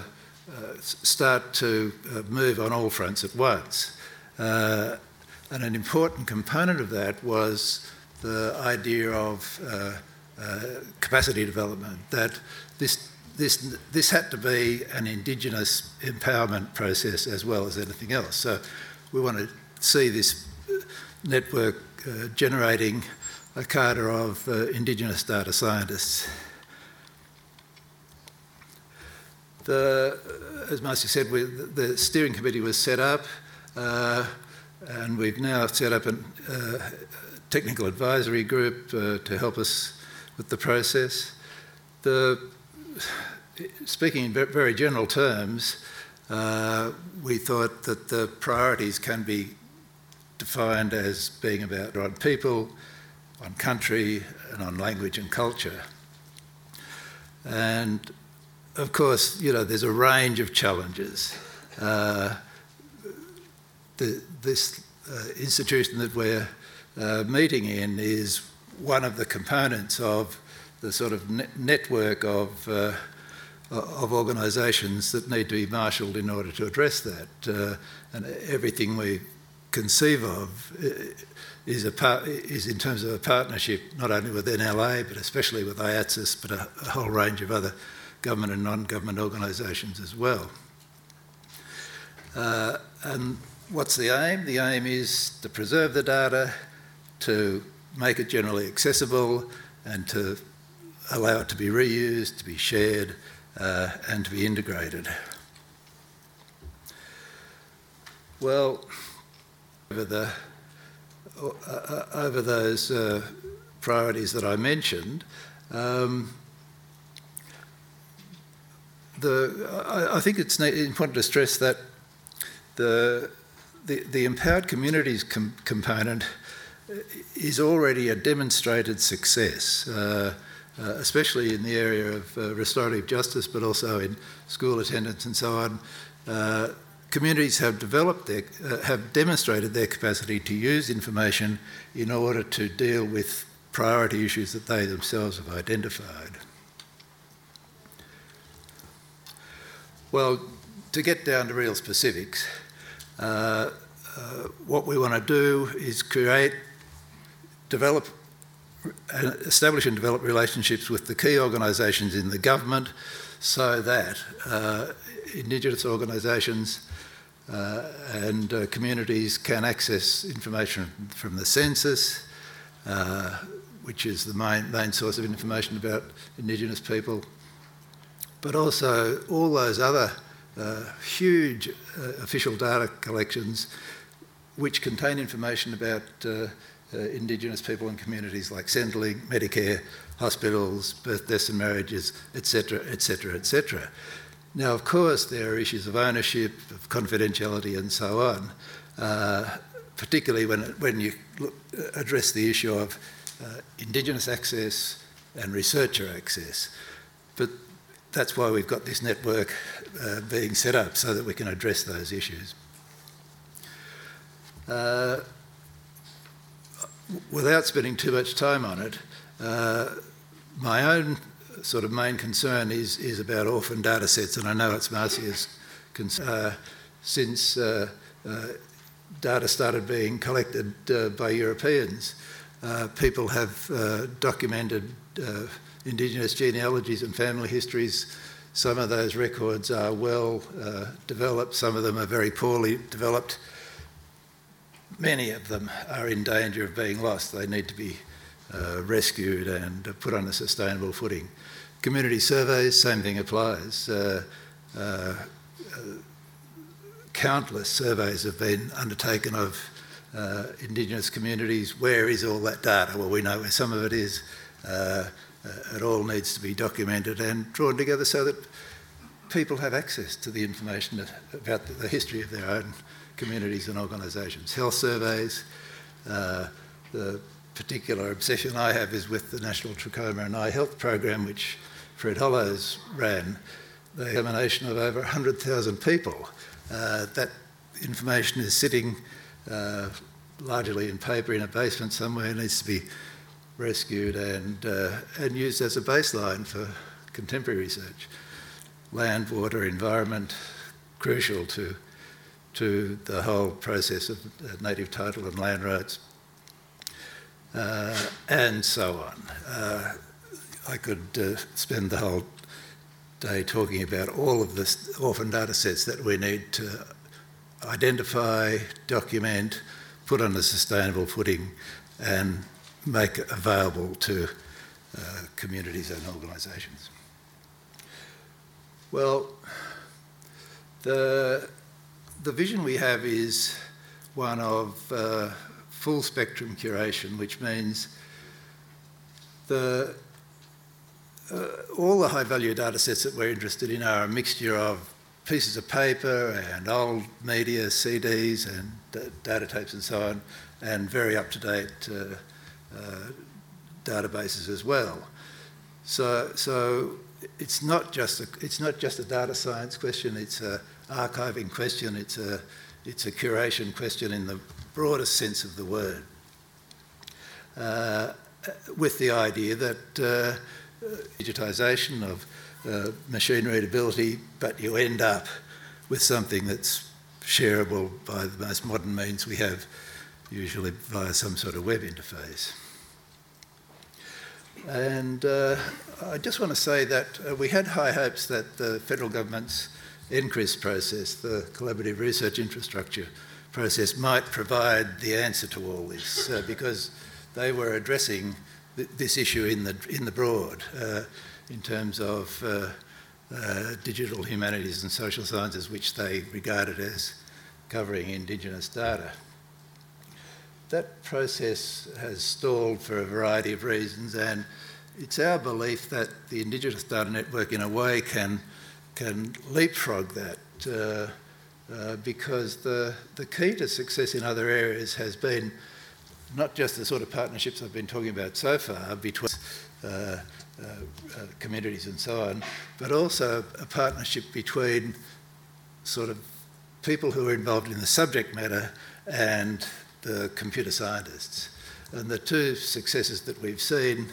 [SPEAKER 6] start to uh, move on all fronts at once. And an important component of that was the idea of capacity development, that this this, this had to be an Indigenous empowerment process as well as anything else. So we want to see this network uh, generating a cadre of uh, Indigenous data scientists. The, as Marcia said, we, the steering committee was set up, uh, and we've now set up a uh, technical advisory group uh, to help us with the process. The, speaking in very general terms, uh, we thought that the priorities can be defined as being about on people, on country, and on language and culture. And of course, you know, there's a range of challenges. Uh, the, this uh, institution that we're uh, meeting in is one of the components of the sort of ne- network of, uh, of organisations that need to be marshalled in order to address that. Uh, and everything we conceive of uh, is, is in terms of a partnership not only with NLA but especially with IATSIS, but a, a whole range of other government and non-government organisations as well. Uh, and what's the aim? The aim is to preserve the data, to make it generally accessible, and to allow it to be reused, to be shared, uh, and to be integrated. Well, over the uh, over those uh, priorities that I mentioned, um, the, I, I think it's important to stress that the, the, the empowered communities com- component is already a demonstrated success, uh, uh, especially in the area of uh, restorative justice, but also in school attendance and so on. Uh, communities have developed their, uh, have demonstrated their capacity to use information in order to deal with priority issues that they themselves have identified. Well, to get down to real specifics, uh, uh, what we want to do is create, develop, establish and develop relationships with the key organisations in the government so that uh, Indigenous organisations uh, and uh, communities can access information from the census, which is the main, main source of information about Indigenous people, but also all those other uh, huge uh, official data collections which contain information about uh, uh Indigenous people and communities like Centrelink, Medicare, hospitals, birth, deaths and marriages, etc., etc., etc. Now, of course, there are issues of ownership, of confidentiality, and so on, uh, particularly when, when you look, address the issue of uh, Indigenous access and researcher access. But that's why we've got this network uh, being set up so that we can address those issues. Uh, without spending too much time on it, uh, my own sort of main concern is, is about orphan data sets, and I know it's Marcia's concern. Uh, since uh, uh, data started being collected by Europeans, people have documented Indigenous genealogies and family histories. Some of those records are well uh, developed, some of them are very poorly developed. Many of them are in danger of being lost. They need to be uh, rescued and put on a sustainable footing. Community surveys, same thing applies. Uh, uh countless surveys have been undertaken of uh, Indigenous communities. Where is all that data? Well, we know where some of it is. Uh, uh, it all needs to be documented and drawn together so that people have access to the information about the history of their own communities and organisations. Health surveys, uh, the particular obsession I have is with the National Trachoma and Eye Health Program, which Fred Hollows ran, the examination of over 100,000 people. Uh, that information is sitting uh, largely in paper in a basement somewhere, it needs to be rescued and, uh, and used as a baseline for contemporary research. Land, water, environment, crucial to, to the whole process of native title and land rights, uh, and so on. Uh, I could uh, spend the whole day talking about all of the orphan data sets that we need to identify, document, put on a sustainable footing, and make available to uh, communities and organisations. Well, the, the vision we have is one of uh, full spectrum curation, which means the, uh, all the high value data sets that we're interested in are a mixture of pieces of paper and old media, CDs and data tapes and so on, and very up to date uh, uh, databases as well. So, so it's not just a, it's not just a data science question. It's a archiving question. It's a it's a curation question in the broadest sense of the word. Uh, with the idea that uh, digitisation of uh, machine readability, but you end up with something that's shareable by the most modern means we have, usually via some sort of web interface. And uh, I just want to say that uh, we had high hopes that the federal government's NCRIS process, the Collaborative Research Infrastructure process, might provide the answer to all this uh, because they were addressing th- this issue in the, in the broad uh, in terms of uh, uh, digital humanities and social sciences, which they regarded as covering Indigenous data. That process has stalled for a variety of reasons, and it's our belief that the Indigenous Data Network, in a way, can can leapfrog that uh, uh, because the, the key to success in other areas has been not just the sort of partnerships I've been talking about so far between uh, uh, uh communities and so on, but also a partnership between sort of people who are involved in the subject matter and the computer scientists. And the two successes that we've seen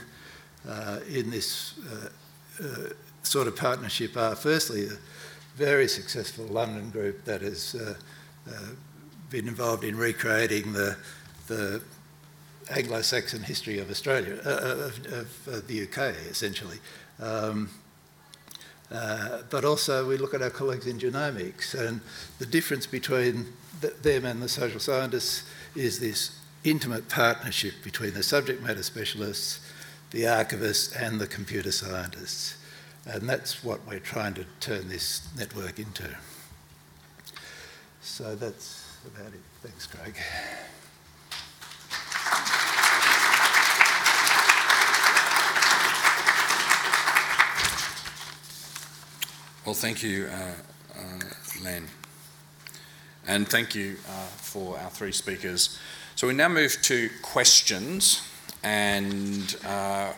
[SPEAKER 6] uh, in this sort of partnership are firstly a very successful London group that has uh, uh, been involved in recreating the, the Anglo-Saxon history of Australia, uh, of, of, the UK essentially. Um, uh, but also we look at our colleagues in genomics and the difference between th- them and the social scientists is this intimate partnership between the subject matter specialists, the archivists and the computer scientists. And that's what we're trying to turn this network into. So that's about it. Thanks, Craig.
[SPEAKER 2] Well, thank you, uh, uh, Len. And thank you uh, for our three speakers. So we now move to questions, and uh,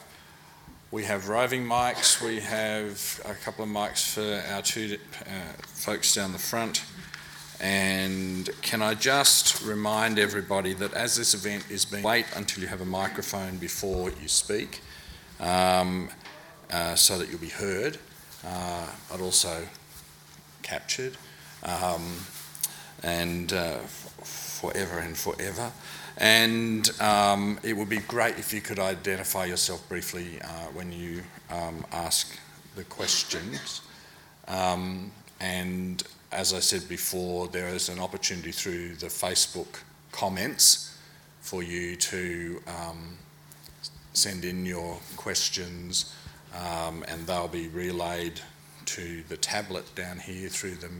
[SPEAKER 2] we have roving mics. We have a couple of mics for our two uh, folks down the front. And can I just remind everybody that as this event is being, wait until you have a microphone before you speak, um, uh, so that you'll be heard uh, but also captured, um, and uh, forever and forever. And um, it would be great if you could identify yourself briefly uh, when you um, ask the questions. Um, and as I said before, there is an opportunity through the Facebook comments for you to um, send in your questions um, and they'll be relayed to the tablet down here through the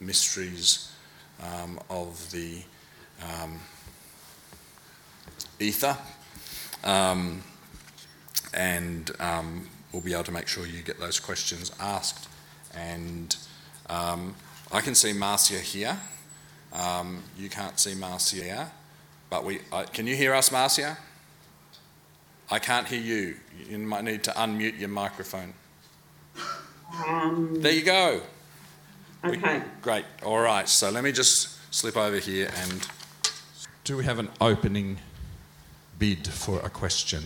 [SPEAKER 2] mysteries um, of the ether. Um, and um, we'll be able to make sure you get those questions asked. And um, I can see Marcia here. you can't see Marcia, but we. Uh, can you hear us, Marcia? I can't hear you. You might need to unmute your microphone.
[SPEAKER 4] Um,
[SPEAKER 2] there you go.
[SPEAKER 4] Okay.
[SPEAKER 2] We, great. All right. So let me just slip over here and. Do we have an opening bid for a question?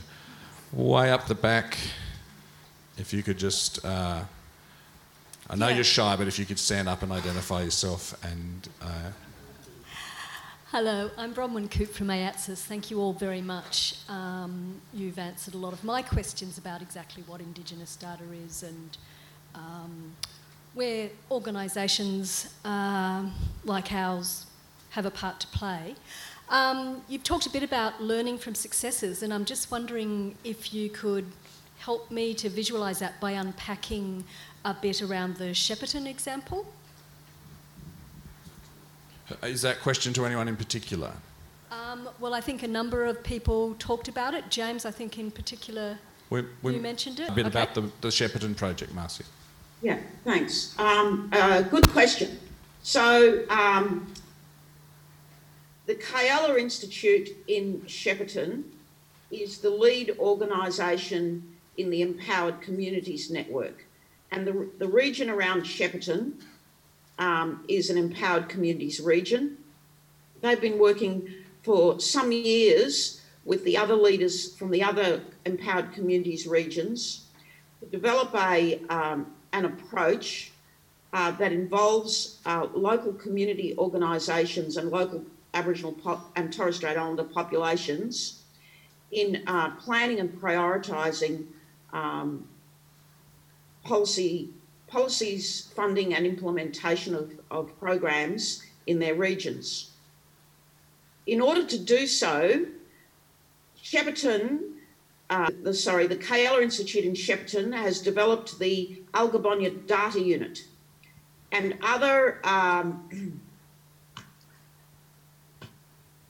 [SPEAKER 2] Way up the back. If you could just. Uh, I know yeah. you're shy, but if you could stand up and identify yourself and. Uh,
[SPEAKER 7] Hello, I'm Bronwyn Coop from IATSIS. Thank you all very much. Um, you've answered a lot of my questions about exactly what Indigenous data is and um, where organisations uh, like ours have a part to play. Um, you've talked a bit about learning from successes, and I'm just wondering if you could help me to visualise that by unpacking a bit around the Shepparton example.
[SPEAKER 2] Is that question to anyone in particular?
[SPEAKER 7] Um, well, I think a number of people talked about it. James, I think in particular, we, we you mentioned it.
[SPEAKER 2] A bit okay. about the, the Shepparton project, Marcia.
[SPEAKER 4] Yeah, thanks. Um, uh, good question. So, um, the Kaiela Institute in Shepparton is the lead organisation in the Empowered Communities Network. And the, the region around Shepparton um, is an empowered communities region. They've been working for some years with the other leaders from the other empowered communities regions to develop a, um, an approach uh, that involves uh, local community organisations and local Aboriginal pop- and Torres Strait Islander populations in uh, planning and prioritising um, policy policies, funding, and implementation of, of programs in their regions. In order to do so, Shepparton, uh, the, sorry, the Kaiela Institute in Shepparton has developed the Algabonyah Data Unit and other um,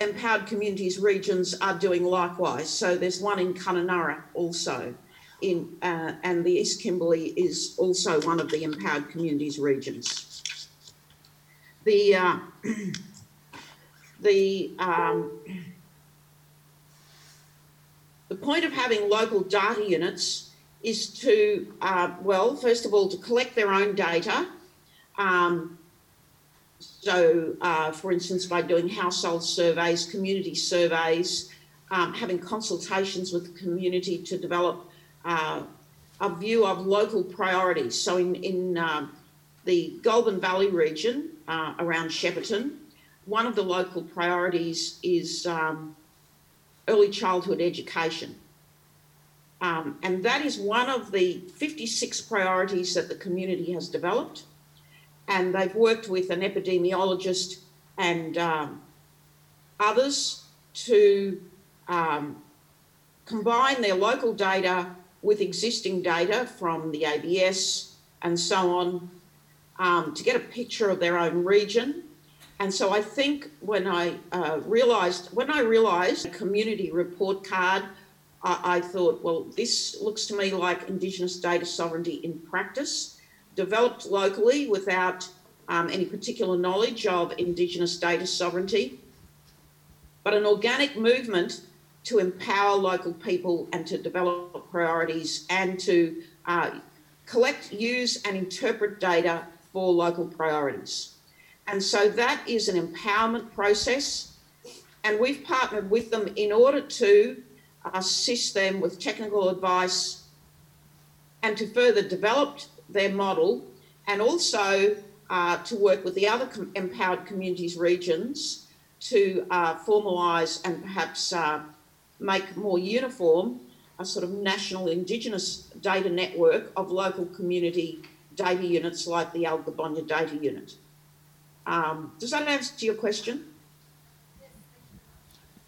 [SPEAKER 4] empowered communities regions are doing likewise. So there's one in Kununurra also. in, uh, and the East Kimberley is also one of the empowered communities regions. The, uh, the, um, the point of having local data units is to, uh, well, first of all, to collect their own data. Um, so, uh, for instance, by doing household surveys, community surveys, um, having consultations with the community to develop uh, a view of local priorities. So, in, in uh, the Goulburn Valley region uh, around Shepparton, one of the local priorities is um, early childhood education. Um, and that is one of the 56 priorities that the community has developed. And they've worked with an epidemiologist and um, others to um, combine their local data with existing data from the ABS and so on um, to get a picture of their own region. And so I think when I uh, realised, when I realised a community report card I, I thought, well, this looks to me like Indigenous data sovereignty in practice, developed locally without um, any particular knowledge of Indigenous data sovereignty, but an organic movement to empower local people and to develop priorities and to uh, collect, use, and interpret data for local priorities. And so that is an empowerment process. And we've partnered with them in order to assist them with technical advice and to further develop their model and also uh, to work with the other com- empowered communities regions to uh, formalise and perhaps uh, make more uniform a sort of national Indigenous data network of local community data units like the Algabonyah data unit. Um, does that answer your question?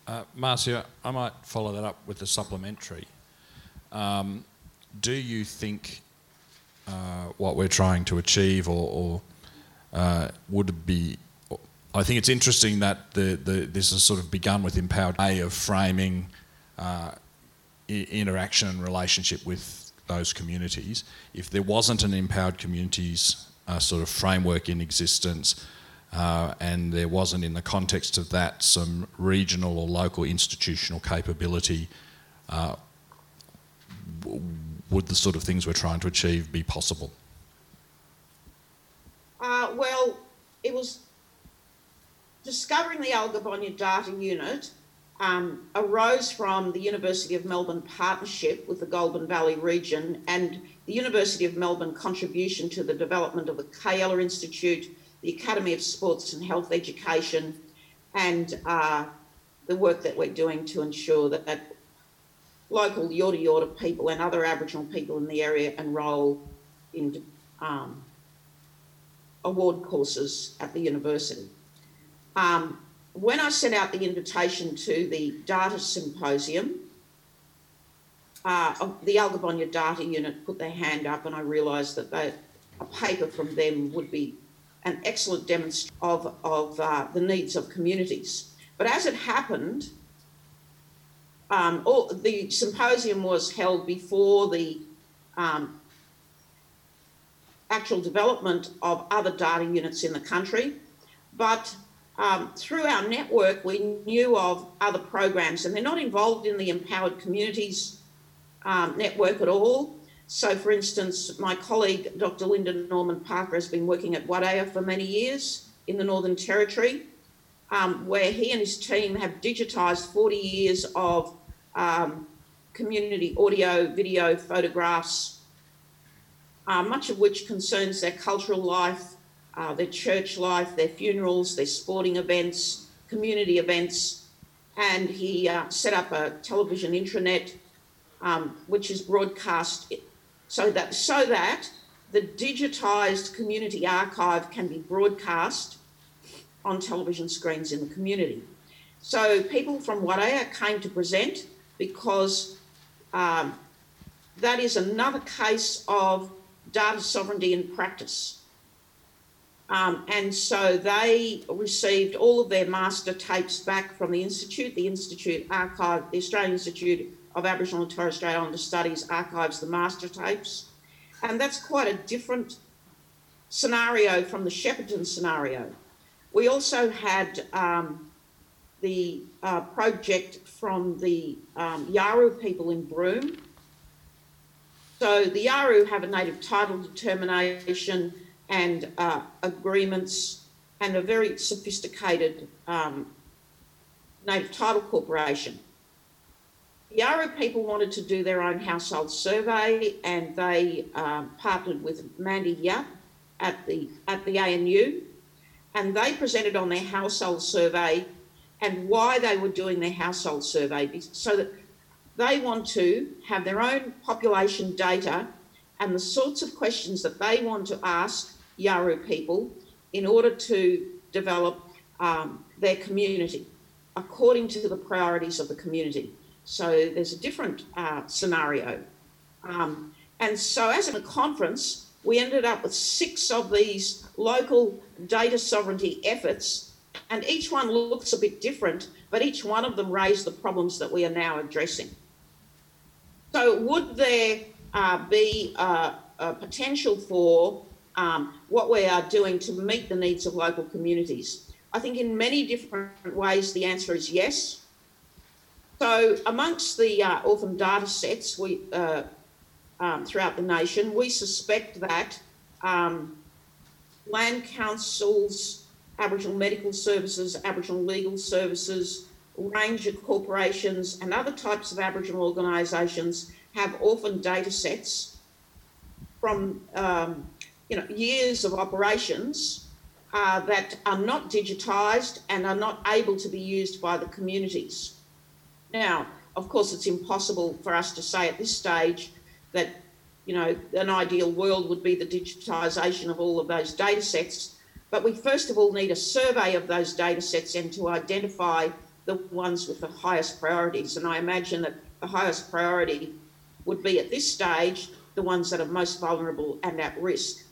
[SPEAKER 2] Uh, Marcia, I might follow that up with a supplementary. Um, do you think uh, what we're trying to achieve, or, or uh, would be? I think it's interesting that the, the, this has sort of begun with empowered way of framing uh, interaction and relationship with those communities. If there wasn't an empowered communities uh, sort of framework in existence, uh, and there wasn't in the context of that some regional or local institutional capability, uh, would the sort of things we're trying to achieve be possible?
[SPEAKER 4] Uh, well, it was discovering the Algabonyah data unit um, arose from the University of Melbourne partnership with the Goulburn Valley region and the University of Melbourne contribution to the development of the Kaiela Institute the Academy of Sports and Health Education, and uh, the work that we're doing to ensure that, that local Yorta Yorta people and other Aboriginal people in the area enrol in um, award courses at the university. Um, when I sent out the invitation to the data symposium, uh, the Algabonyah data unit put their hand up, and I realised that they, a paper from them would be an excellent demonstration of, of uh, the needs of communities. But as it happened, um, the symposium was held before the um, actual development of other data units in the country. But um, through our network, we knew of other programs, and they're not involved in the Empowered Communities um, network at all. So, for instance, my colleague, Dr. Lyndon Ormond-Parker, has been working at Wadeye for many years in the Northern Territory, um, where he and his team have digitised 40 years of um, community audio, video, photographs, uh, much of which concerns their cultural life, uh, their church life, their funerals, their sporting events, community events. And he uh, set up a television intranet, um, which is broadcast so that so that the digitised community archive can be broadcast on television screens in the community. So people from Wadeye came to present because um, that is another case of data sovereignty in practice. Um, and so they received all of their master tapes back from the Institute. The Institute archived, the Australian Institute of Aboriginal and Torres Strait Islander Studies archives the master tapes. And that's quite a different scenario from the Shepparton scenario. We also had um, the uh, project from the um, Yawuru people in Broome. So the Yawuru have a native title determination and uh, agreements and a very sophisticated um, native title corporation. The Yawuru people wanted to do their own household survey and they um, partnered with Mandy Yap at the, at the ANU and they presented on their household survey and why they were doing their household survey so that they want to have their own population data and the sorts of questions that they want to ask Yawuru people in order to develop um, their community according to the priorities of the community. So there's a different uh, scenario. Um, and so, as a conference, we ended up with six of these local data sovereignty efforts, and each one looks a bit different, but each one of them raised the problems that we are now addressing. So, would there uh, be uh, a potential for um, what we are doing to meet the needs of local communities? I think in many different ways the answer is yes. So, amongst the uh, orphan data sets we, uh, um, throughout the nation, we suspect that um, land councils, Aboriginal medical services, Aboriginal legal services, ranger corporations, and other types of Aboriginal organisations have often data sets from um, you know years of operations uh, that are not digitised and are not able to be used by the communities. Now, of course, it's impossible for us to say at this stage that you know an ideal world would be the digitisation of all of those data sets. But we first of all need a survey of those data sets and to identify the ones with the highest priorities. And I imagine that the highest priority would be at this stage the ones that are most vulnerable and at risk.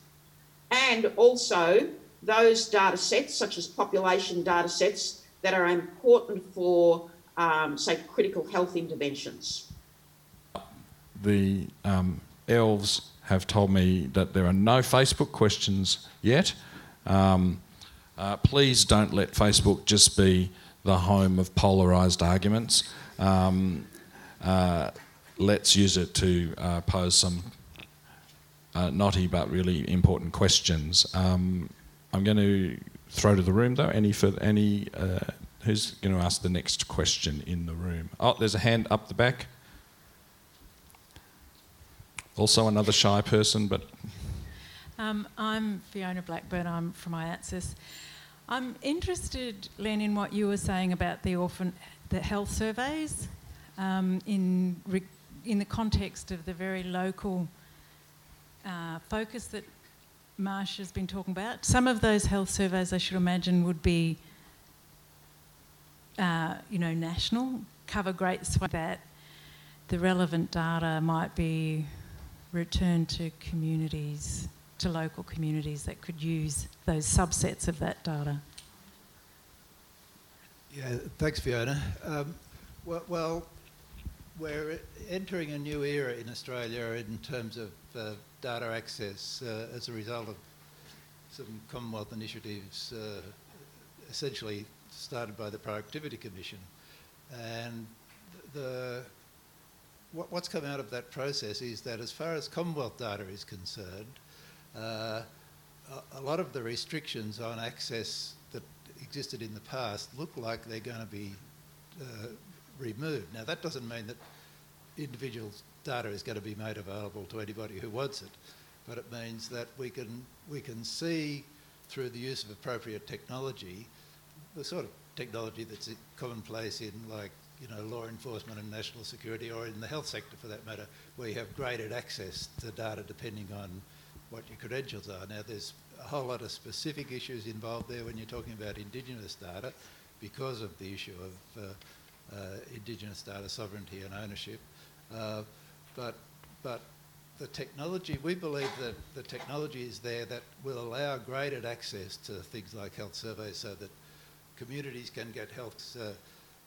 [SPEAKER 4] And also those data sets, such as population data sets, that are important for, um, say, critical health interventions.
[SPEAKER 2] The um, elves have told me that there are no Facebook questions yet. Um, uh, please don't let Facebook just be the home of polarised arguments. Um, uh, let's use it to uh, pose some uh, knotty but really important questions. Um, I'm going to throw to the room though. Any for any? Uh, who's going to ask the next question in the room? Oh, there's a hand up the back. Also another shy person, but.
[SPEAKER 8] Um, I'm Fiona Blackburn. I'm from IATSIS. I'm interested, Len, in what you were saying about the orphan, the health surveys, um, in re- in the context of the very local uh, focus that Marsh has been talking about. Some of those health surveys, I should imagine, would be, uh, you know, national, cover great swath that the relevant data might be returned to communities, to local communities that could use those subsets of that data.
[SPEAKER 6] Yeah, thanks, Fiona. Um, well, well, we're entering a new era in Australia in terms of uh, data access uh, as a result of some Commonwealth initiatives uh, essentially started by the Productivity Commission. And the, what, what's come out of that process is that as far as Commonwealth data is concerned, uh, a, a lot of the restrictions on access that existed in the past look like they're going to be uh, removed. Now, that doesn't mean that individuals' data is going to be made available to anybody who wants it, but it means that we can, we can see through the use of appropriate technology, the sort of technology that's commonplace in like you know, law enforcement and national security, or in the health sector for that matter, where you have graded access to data depending on what your credentials are. Now, there's a whole lot of specific issues involved there when you're talking about Indigenous data because of the issue of uh, uh, Indigenous data sovereignty and ownership. Uh, but, but the technology, we believe that the technology is there that will allow graded access to things like health surveys so that communities can get health uh,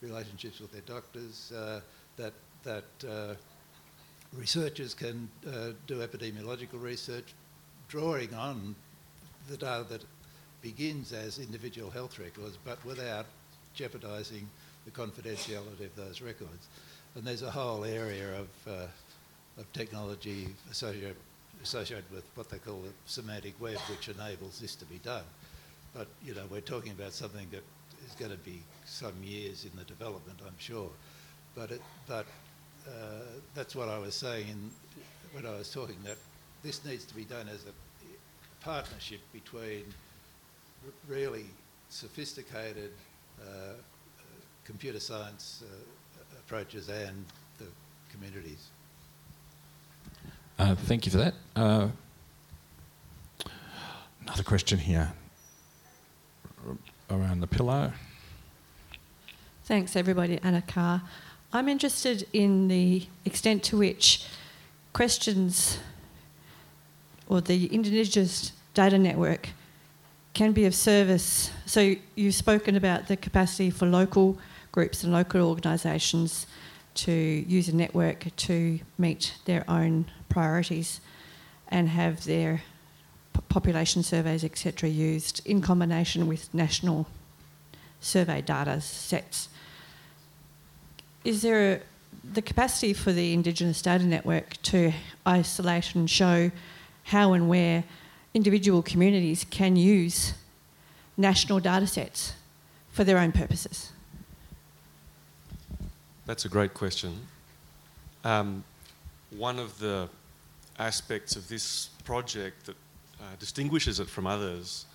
[SPEAKER 6] relationships with their doctors, uh, that that uh, researchers can uh, do epidemiological research drawing on the data that begins as individual health records, but without jeopardising the confidentiality of those records. And there's a whole area of, uh, of technology associated, associated with what they call the semantic web, which enables this to be done. But, you know, we're talking about something that is going to be some years in the development, I'm sure. But, it, but uh, that's what I was saying in, when I was talking, that this needs to be done as a partnership between really sophisticated uh, computer science uh, approaches and the communities.
[SPEAKER 2] Uh, thank you for that. Uh, another question here around the pillow.
[SPEAKER 9] Thanks, everybody. Anna Carr. I'm interested in the extent to which questions or the Indigenous Data Network can be of service. So, you've spoken about the capacity for local groups and local organisations to use a network to meet their own priorities and have their population surveys, etc., used in combination with national survey data sets. Is there the capacity for the Indigenous Data Network to isolate and show how and where individual communities can use national data sets for their own purposes?
[SPEAKER 5] That's a great question. Um, one of the aspects of this project that uh, distinguishes it from others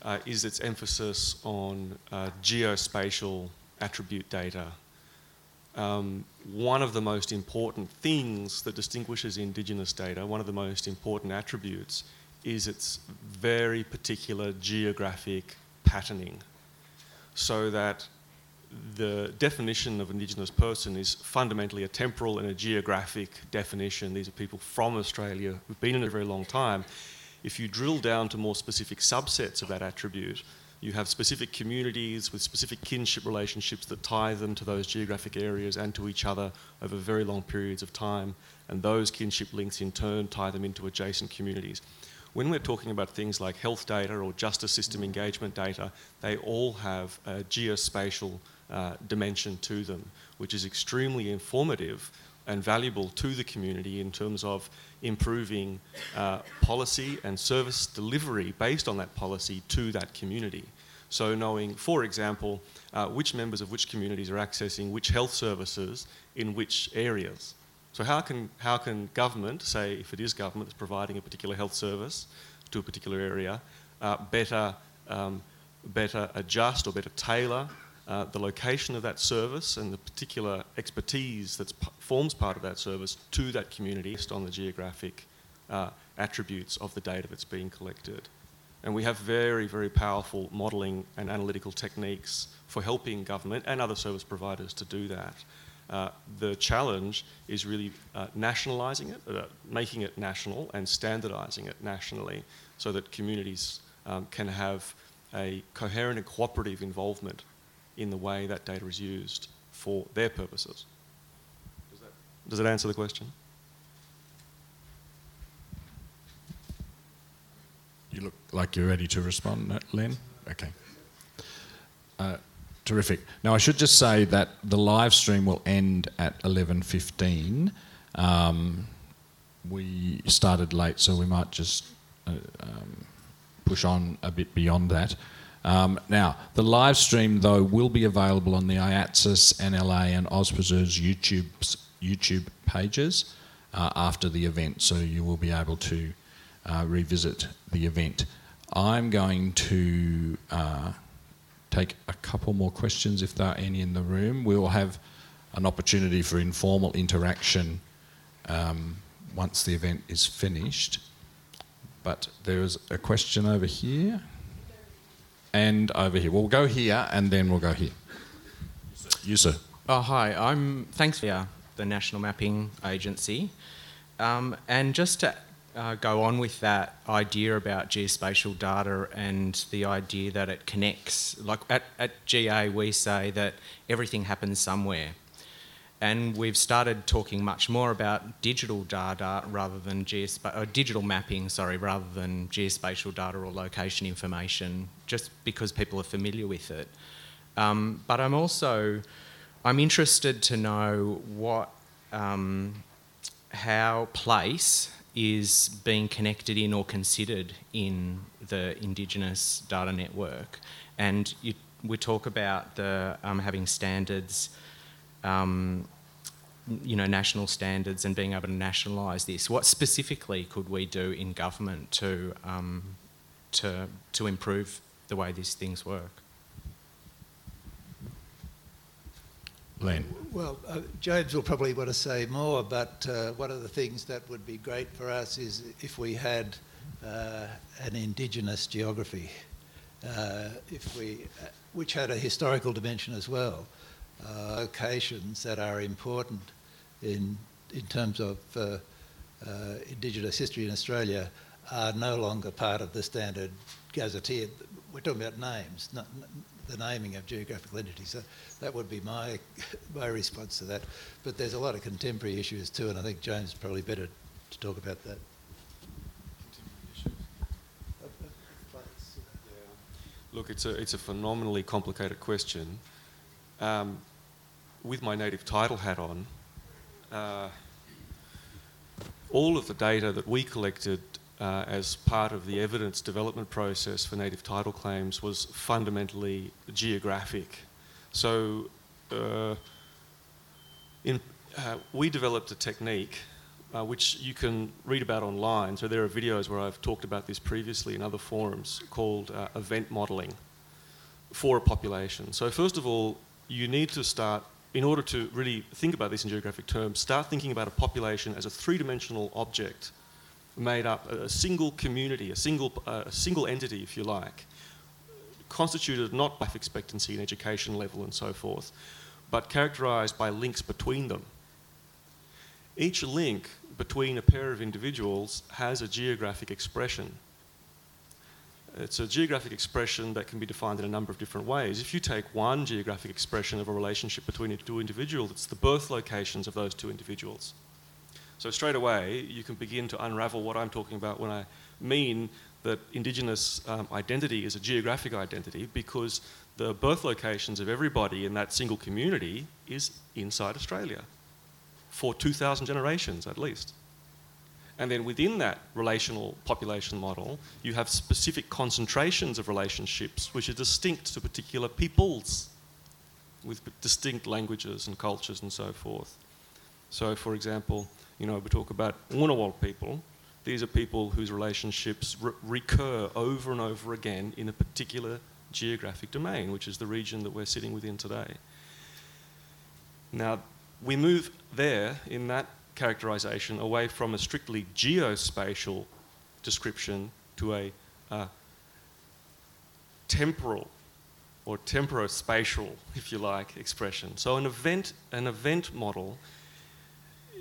[SPEAKER 5] uh, is its emphasis on uh, geospatial attribute data. Um, one of the most important things that distinguishes Indigenous data, one of the most important attributes, is its very particular geographic patterning. So that the definition of Indigenous person is fundamentally a temporal and a geographic definition. These are people from Australia who've been in it a very long time. If you drill down to more specific subsets of that attribute, you have specific communities with specific kinship relationships that tie them to those geographic areas and to each other over very long periods of time, and those kinship links in turn tie them into adjacent communities. When we're talking about things like health data or justice system engagement data, they all have a geospatial uh, dimension to them, which is extremely informative and valuable to the community in terms of improving uh, policy and service delivery based on that policy to that community. So, knowing, for example, uh, which members of which communities are accessing which health services in which areas. So, how can, how can government, say if it is government that's providing a particular health service to a particular area, uh, better, um, better adjust or better tailor uh, the location of that service and the particular expertise that p- forms part of that service to that community based on the geographic uh, attributes of the data that's being collected. And we have very, very powerful modelling and analytical techniques for helping government and other service providers to do that. Uh, the challenge is really uh, nationalising it, uh, making it national, and standardising it nationally so that communities um, can have a coherent and cooperative involvement in the way that data is used for their purposes. Does that, does that answer the question?
[SPEAKER 2] You look like you're ready to respond, Len? Okay. Uh, terrific. Now, I should just say that the live stream will end at 11.15. Um, we started late, so we might just uh, um, push on a bit beyond that. Um, now, the live stream, though, will be available on the IATSIS, NLA, and AusPreserve's YouTube, YouTube pages uh, after the event, so you will be able to uh, revisit the event. I'm going to uh, take a couple more questions if there are any in the room. We will have an opportunity for informal interaction um, once the event is finished. But there is a question over here and over here. We'll go here and then we'll go here. You, sir.
[SPEAKER 10] Oh, hi. I'm thanks for the National Mapping Agency. Um, and just to uh, go on with that idea about geospatial data and the idea that it connects, like at, at GA, we say that everything happens somewhere. And we've started talking much more about digital data rather than uh, digital mapping, sorry, rather than geospatial data or location information, just because people are familiar with it. Um, but I'm also I'm interested to know what um, how place is being connected in or considered in the Indigenous data network, and you, we talk about the um, having standards um, you know, national standards and being able to nationalise this. What specifically could we do in government to, um, to, to improve the way these things work?
[SPEAKER 2] Len.
[SPEAKER 6] Well, uh, James will probably want to say more, but uh, one of the things that would be great for us is if we had uh, an Indigenous geography, uh, if we, uh, which had a historical dimension as well, uh, locations that are important in, in terms of uh, uh, Indigenous history in Australia are no longer part of the standard gazetteer. We're talking about names, not the naming of geographical entities. So that would be my, my response to that. But there's a lot of contemporary issues too, and I think James is probably better to talk about that.
[SPEAKER 5] Look, it's a, it's a phenomenally complicated question. Um, with my native title hat on, uh, all of the data that we collected uh, as part of the evidence development process for native title claims was fundamentally geographic. So, uh, in, uh, we developed a technique uh, which you can read about online. So, there are videos where I've talked about this previously in other forums called uh, event modeling for a population. So, first of all, you need to start in order to really think about this in geographic terms, start thinking about a population as a three-dimensional object made up a single community, a single, uh, a single entity, if you like, constituted not by life expectancy and education level and so forth, but characterized by links between them. Each link between a pair of individuals has a geographic expression. It's a geographic expression that can be defined in a number of different ways. If you take one geographic expression of a relationship between two individuals, it's the birth locations of those two individuals. So straight away, you can begin to unravel what I'm talking about when I mean that Indigenous um, identity is a geographic identity because the birth locations of everybody in that single community is inside Australia for 2,000 generations at least. And then within that relational population model, you have specific concentrations of relationships which are distinct to particular peoples with distinct languages and cultures and so forth. So, for example, you know, we talk about Ngunnawal people. These are people whose relationships re- recur over and over again in a particular geographic domain, which is the region that we're sitting within today. Now, we move there in that characterization away from a strictly geospatial description to a uh, temporal or temporospatial, if you like, expression. So an event, an event model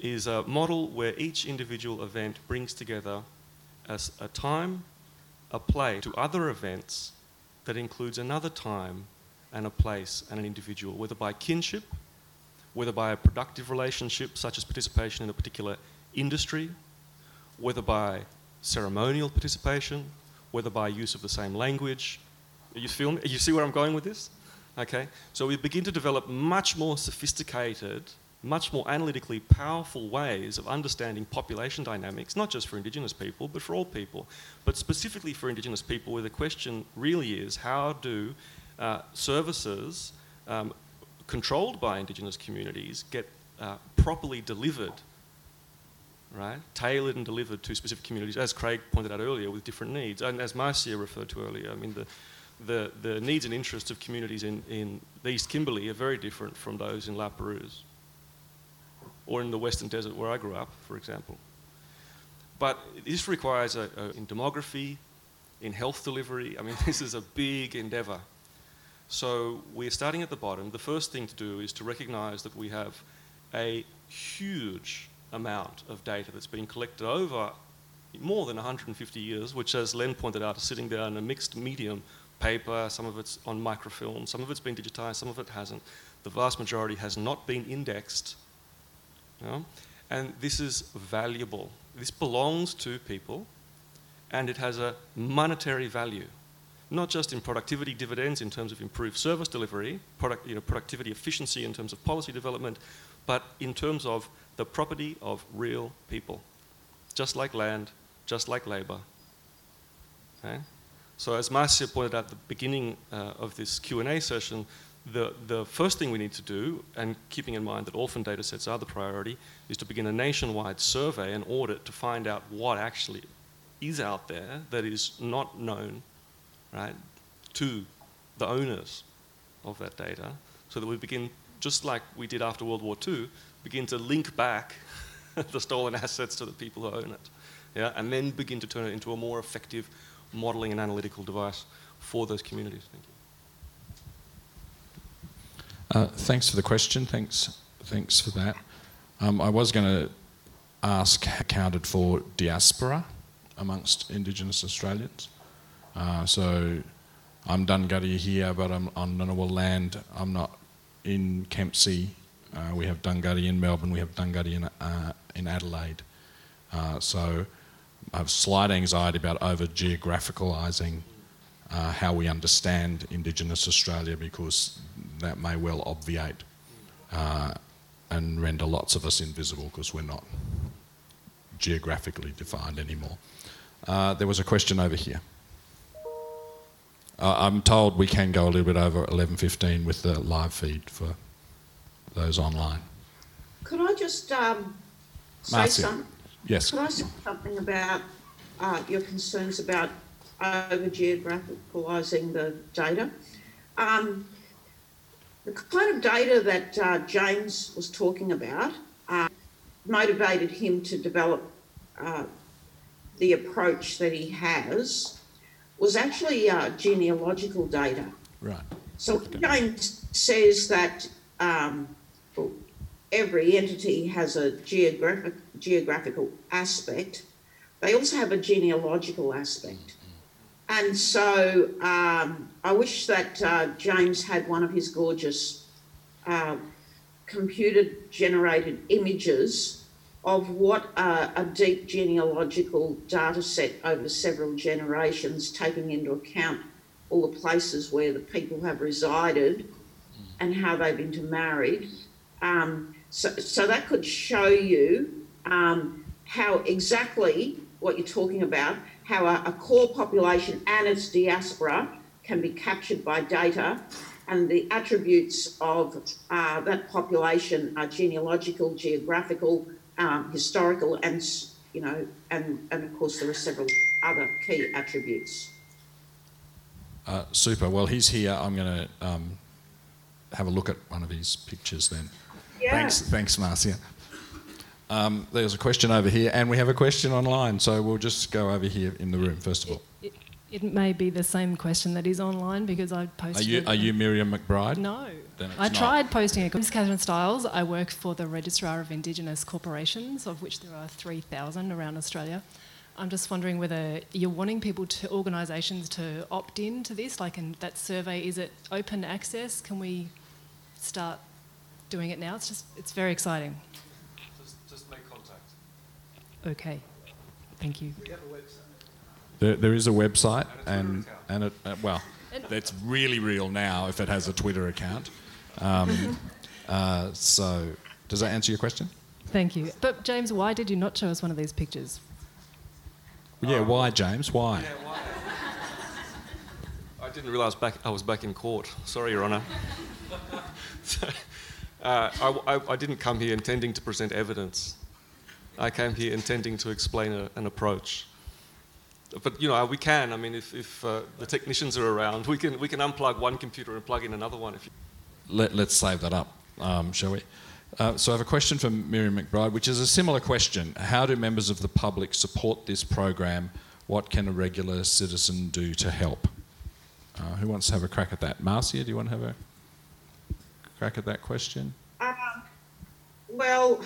[SPEAKER 5] is a model where each individual event brings together a, a time, a place to other events that includes another time and a place and an individual, whether by kinship whether by a productive relationship, such as participation in a particular industry, whether by ceremonial participation, whether by use of the same language. You, feel, you see where I'm going with this? Okay, so we begin to develop much more sophisticated, much more analytically powerful ways of understanding population dynamics, not just for Indigenous people, but for all people. But specifically for Indigenous people, where the question really is how do uh, services um, controlled by Indigenous communities get uh, properly delivered, right? Tailored and delivered to specific communities, as Craig pointed out earlier, with different needs. And as Marcia referred to earlier, I mean, the, the, the needs and interests of communities in, in the East Kimberley are very different from those in La Perouse or in the Western Desert where I grew up, for example. But this requires a, a, in demography, in health delivery. I mean, this is a big endeavour. So we're starting at the bottom. The first thing to do is to recognize that we have a huge amount of data that's been collected over more than 150 years, which, as Len pointed out, is sitting there in a mixed medium paper. Some of it's on microfilm, some of it's been digitized, some of it hasn't. The vast majority has not been indexed You know? And this is valuable. This belongs to people and it has a monetary value, not just in productivity dividends in terms of improved service delivery, product, you know, productivity efficiency in terms of policy development, but in terms of the property of real people, just like land, just like labour. Okay? So as Marcia pointed out at the beginning uh, of this Q&A session, the, the first thing we need to do, and keeping in mind that orphan data sets are the priority, is to begin a nationwide survey and audit to find out what actually is out there that is not known, right, to the owners of that data, so that we begin, just like we did after World War II, begin to link back the stolen assets to the people who own it, yeah, and then begin to turn it into a more effective modelling and analytical device for those communities. Thank you.
[SPEAKER 2] Uh, thanks for the question. Thanks, thanks for that. Um, I was going to ask accounted for diaspora amongst Indigenous Australians. Uh, so I'm Dunghutti here, but I'm on Ngunnawal land. I'm not in Kempsey. Uh, we have Dunghutti in Melbourne. We have Dunghutti in, uh, in Adelaide. Uh, so I have slight anxiety about over geographicalising uh, how we understand Indigenous Australia because that may well obviate uh, and render lots of us invisible because we're not geographically defined anymore. Uh, there was a question over here. Uh, I'm told we can go a little bit over 11.15 with the live feed for those online.
[SPEAKER 4] Could I just um, say
[SPEAKER 2] Marcia.
[SPEAKER 4] something?
[SPEAKER 2] Yes.
[SPEAKER 4] Could I say something about uh, your concerns about over geographicalising the data? Um, the kind of data that uh, James was talking about uh, motivated him to develop uh, the approach that he has was actually uh, genealogical data.
[SPEAKER 2] Right.
[SPEAKER 4] So James says that um, well, every entity has a geographic, geographical aspect. They also have a genealogical aspect. And so um, I wish that uh, James had one of his gorgeous uh, computer generated images of what a deep genealogical data set over several generations, taking into account all the places where the people have resided and how they've intermarried. Um, so, so that could show you um, how exactly what you're talking about, how a, a core population and its diaspora can be captured by data and the attributes of uh, that population are genealogical, geographical, um, historical, and you know, and and of course there are several other key attributes.
[SPEAKER 2] Uh, super. Well, he's here. I'm going to um, have a look at one of his pictures then.
[SPEAKER 4] Yeah.
[SPEAKER 2] Thanks, thanks, Marcia. Um, there's a question over here, and we have a question online. So we'll just go over here in the room first of all.
[SPEAKER 11] It, it may be the same question that is online because I
[SPEAKER 2] Are
[SPEAKER 11] posted.
[SPEAKER 2] you are you Miriam McBride?
[SPEAKER 11] No.
[SPEAKER 2] Then it's
[SPEAKER 11] I
[SPEAKER 2] not.
[SPEAKER 11] tried posting it. This is Catherine Stiles. I work for the Registrar of Indigenous Corporations, of which there are 3,000 around Australia. I'm just wondering whether you're wanting people to, organisations to opt in to this, like in that survey, is it open access? Can we start doing it now? It's just, it's very exciting.
[SPEAKER 5] Just, just make contact.
[SPEAKER 11] Okay. Thank you.
[SPEAKER 2] There, there is a website,
[SPEAKER 5] And
[SPEAKER 2] and
[SPEAKER 5] a Twitter
[SPEAKER 2] and it uh, well, it's really real now if it has a Twitter account. Um, uh, so, does that answer your question?
[SPEAKER 11] Thank you. But James, why did you not show us one of these pictures?
[SPEAKER 2] Yeah. Why, James? Why?
[SPEAKER 5] I didn't realise back, I was back in court. Sorry, Your Honour. So, uh, I, I- I didn't come here intending to present evidence. I came here intending to explain a, an approach. But you know, we can. I mean, if, if uh, the technicians are around, we can we can unplug one computer and plug in another one. If you...
[SPEAKER 2] Let, let's save that up, um, shall we? Uh, so I have a question from Miriam McBride, which is a similar question. How do members of the public support this program? What can a regular citizen do to help? Uh, who wants to have a crack at that? Marcia, do you want to have a crack at that question?
[SPEAKER 4] Um, well,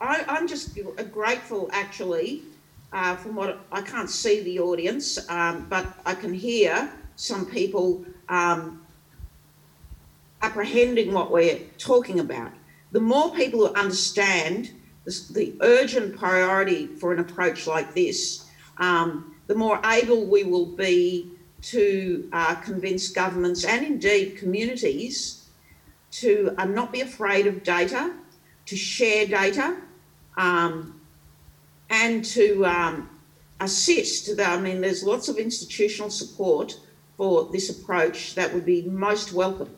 [SPEAKER 4] I, I'm just grateful actually. Uh, from what I can't see the audience, um, but I can hear some people um, apprehending what we're talking about. the more people who understand the, urgent priority for an approach like this, um, the more able we will be to uh, convince governments and indeed communities to uh, not be afraid of data, to share data, um, and to um, assist. I mean, there's lots of institutional support for this approach that would be most welcome.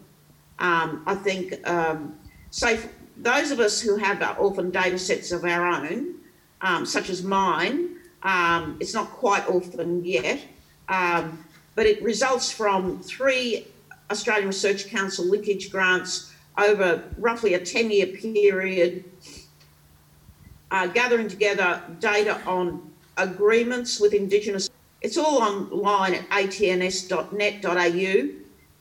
[SPEAKER 4] Um, I think, um, say, those of us who have orphan data sets of our own, um, such as mine, um, it's not quite orphan yet, um, but it results from three Australian Research Council linkage grants over roughly a 10 year period, uh, gathering together data on agreements with Indigenous. It's all online at atns.net.au.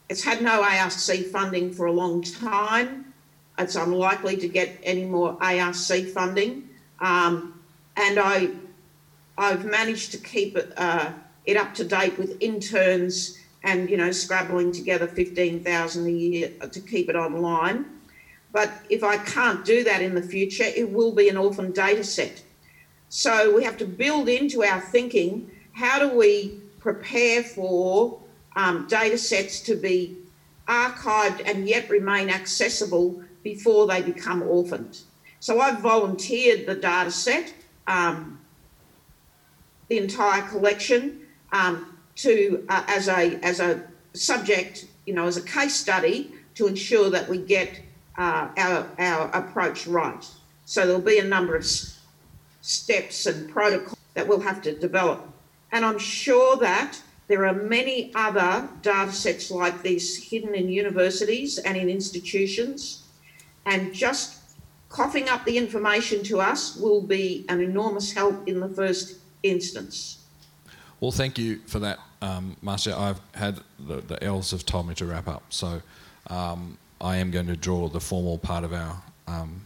[SPEAKER 4] It's had no ARC funding for a long time. It's unlikely to get any more ARC funding. Um, and I, I've managed to keep it, uh, it up to date with interns and, you know, scrabbling together 15,000 a year to keep it online. But if I can't do that in the future, it will be an orphan data set. So we have to build into our thinking how do we prepare for um, data sets to be archived and yet remain accessible before they become orphaned. So I've volunteered the data set, um, the entire collection, um, to uh, as a as a subject, you know, as a case study to ensure that we get uh, our our approach right. So there'll be a number of steps and protocols that we'll have to develop. And I'm sure that there are many other data sets like this hidden in universities and in institutions. And just coughing up the information to us will be an enormous help in the first instance.
[SPEAKER 2] Well, thank you for that, um, Marcia. I've had the, the elves have told me to wrap up, so um, I am going to draw the formal part of our um,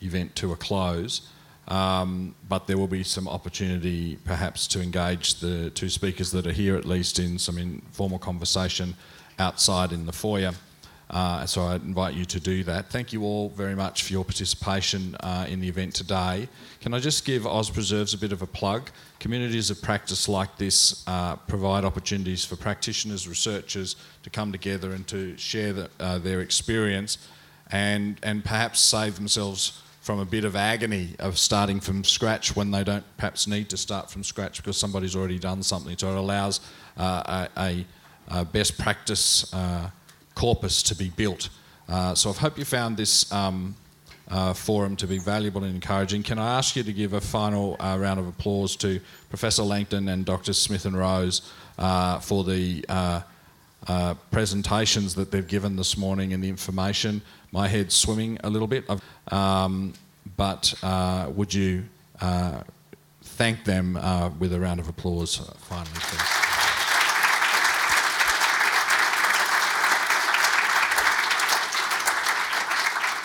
[SPEAKER 2] event to a close. Um, but there will be some opportunity perhaps to engage the two speakers that are here at least in some informal conversation outside in the foyer. Uh, so I invite you to do that. Thank you all very much for your participation uh, in the event today. Can I just give AusPreserves a bit of a plug? Communities of practice like this uh, provide opportunities for practitioners, researchers to come together and to share the, uh, their experience and, and perhaps save themselves from a bit of agony of starting from scratch when they don't perhaps need to start from scratch because somebody's already done something. So it allows uh, a, a, best practice uh, corpus to be built. Uh, so I hope you found this um, uh, forum to be valuable and encouraging. Can I ask you to give a final uh, round of applause to Professor Langton and Dr. Smith and Rose uh, for the presentations that they've given this morning and the information my head's swimming a little bit. Um, but uh, would you uh, thank them uh, with a round of applause uh, finally, please?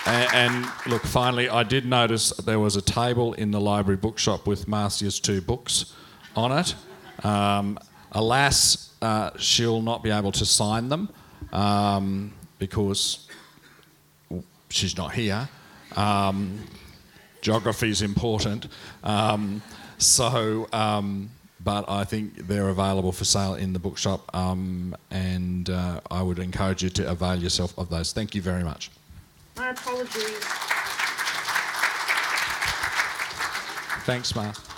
[SPEAKER 2] And, and, look, finally, I did notice there was a table in the library bookshop with Marcia's two books on it. Um, alas, uh, she'll not be able to sign them um, because she's not here. Um, geography is important. Um, so, um, but I think they're available for sale in the bookshop, um, and uh, I would encourage you to avail yourself of those. Thank you very much.
[SPEAKER 4] My apologies.
[SPEAKER 2] Thanks, Mark.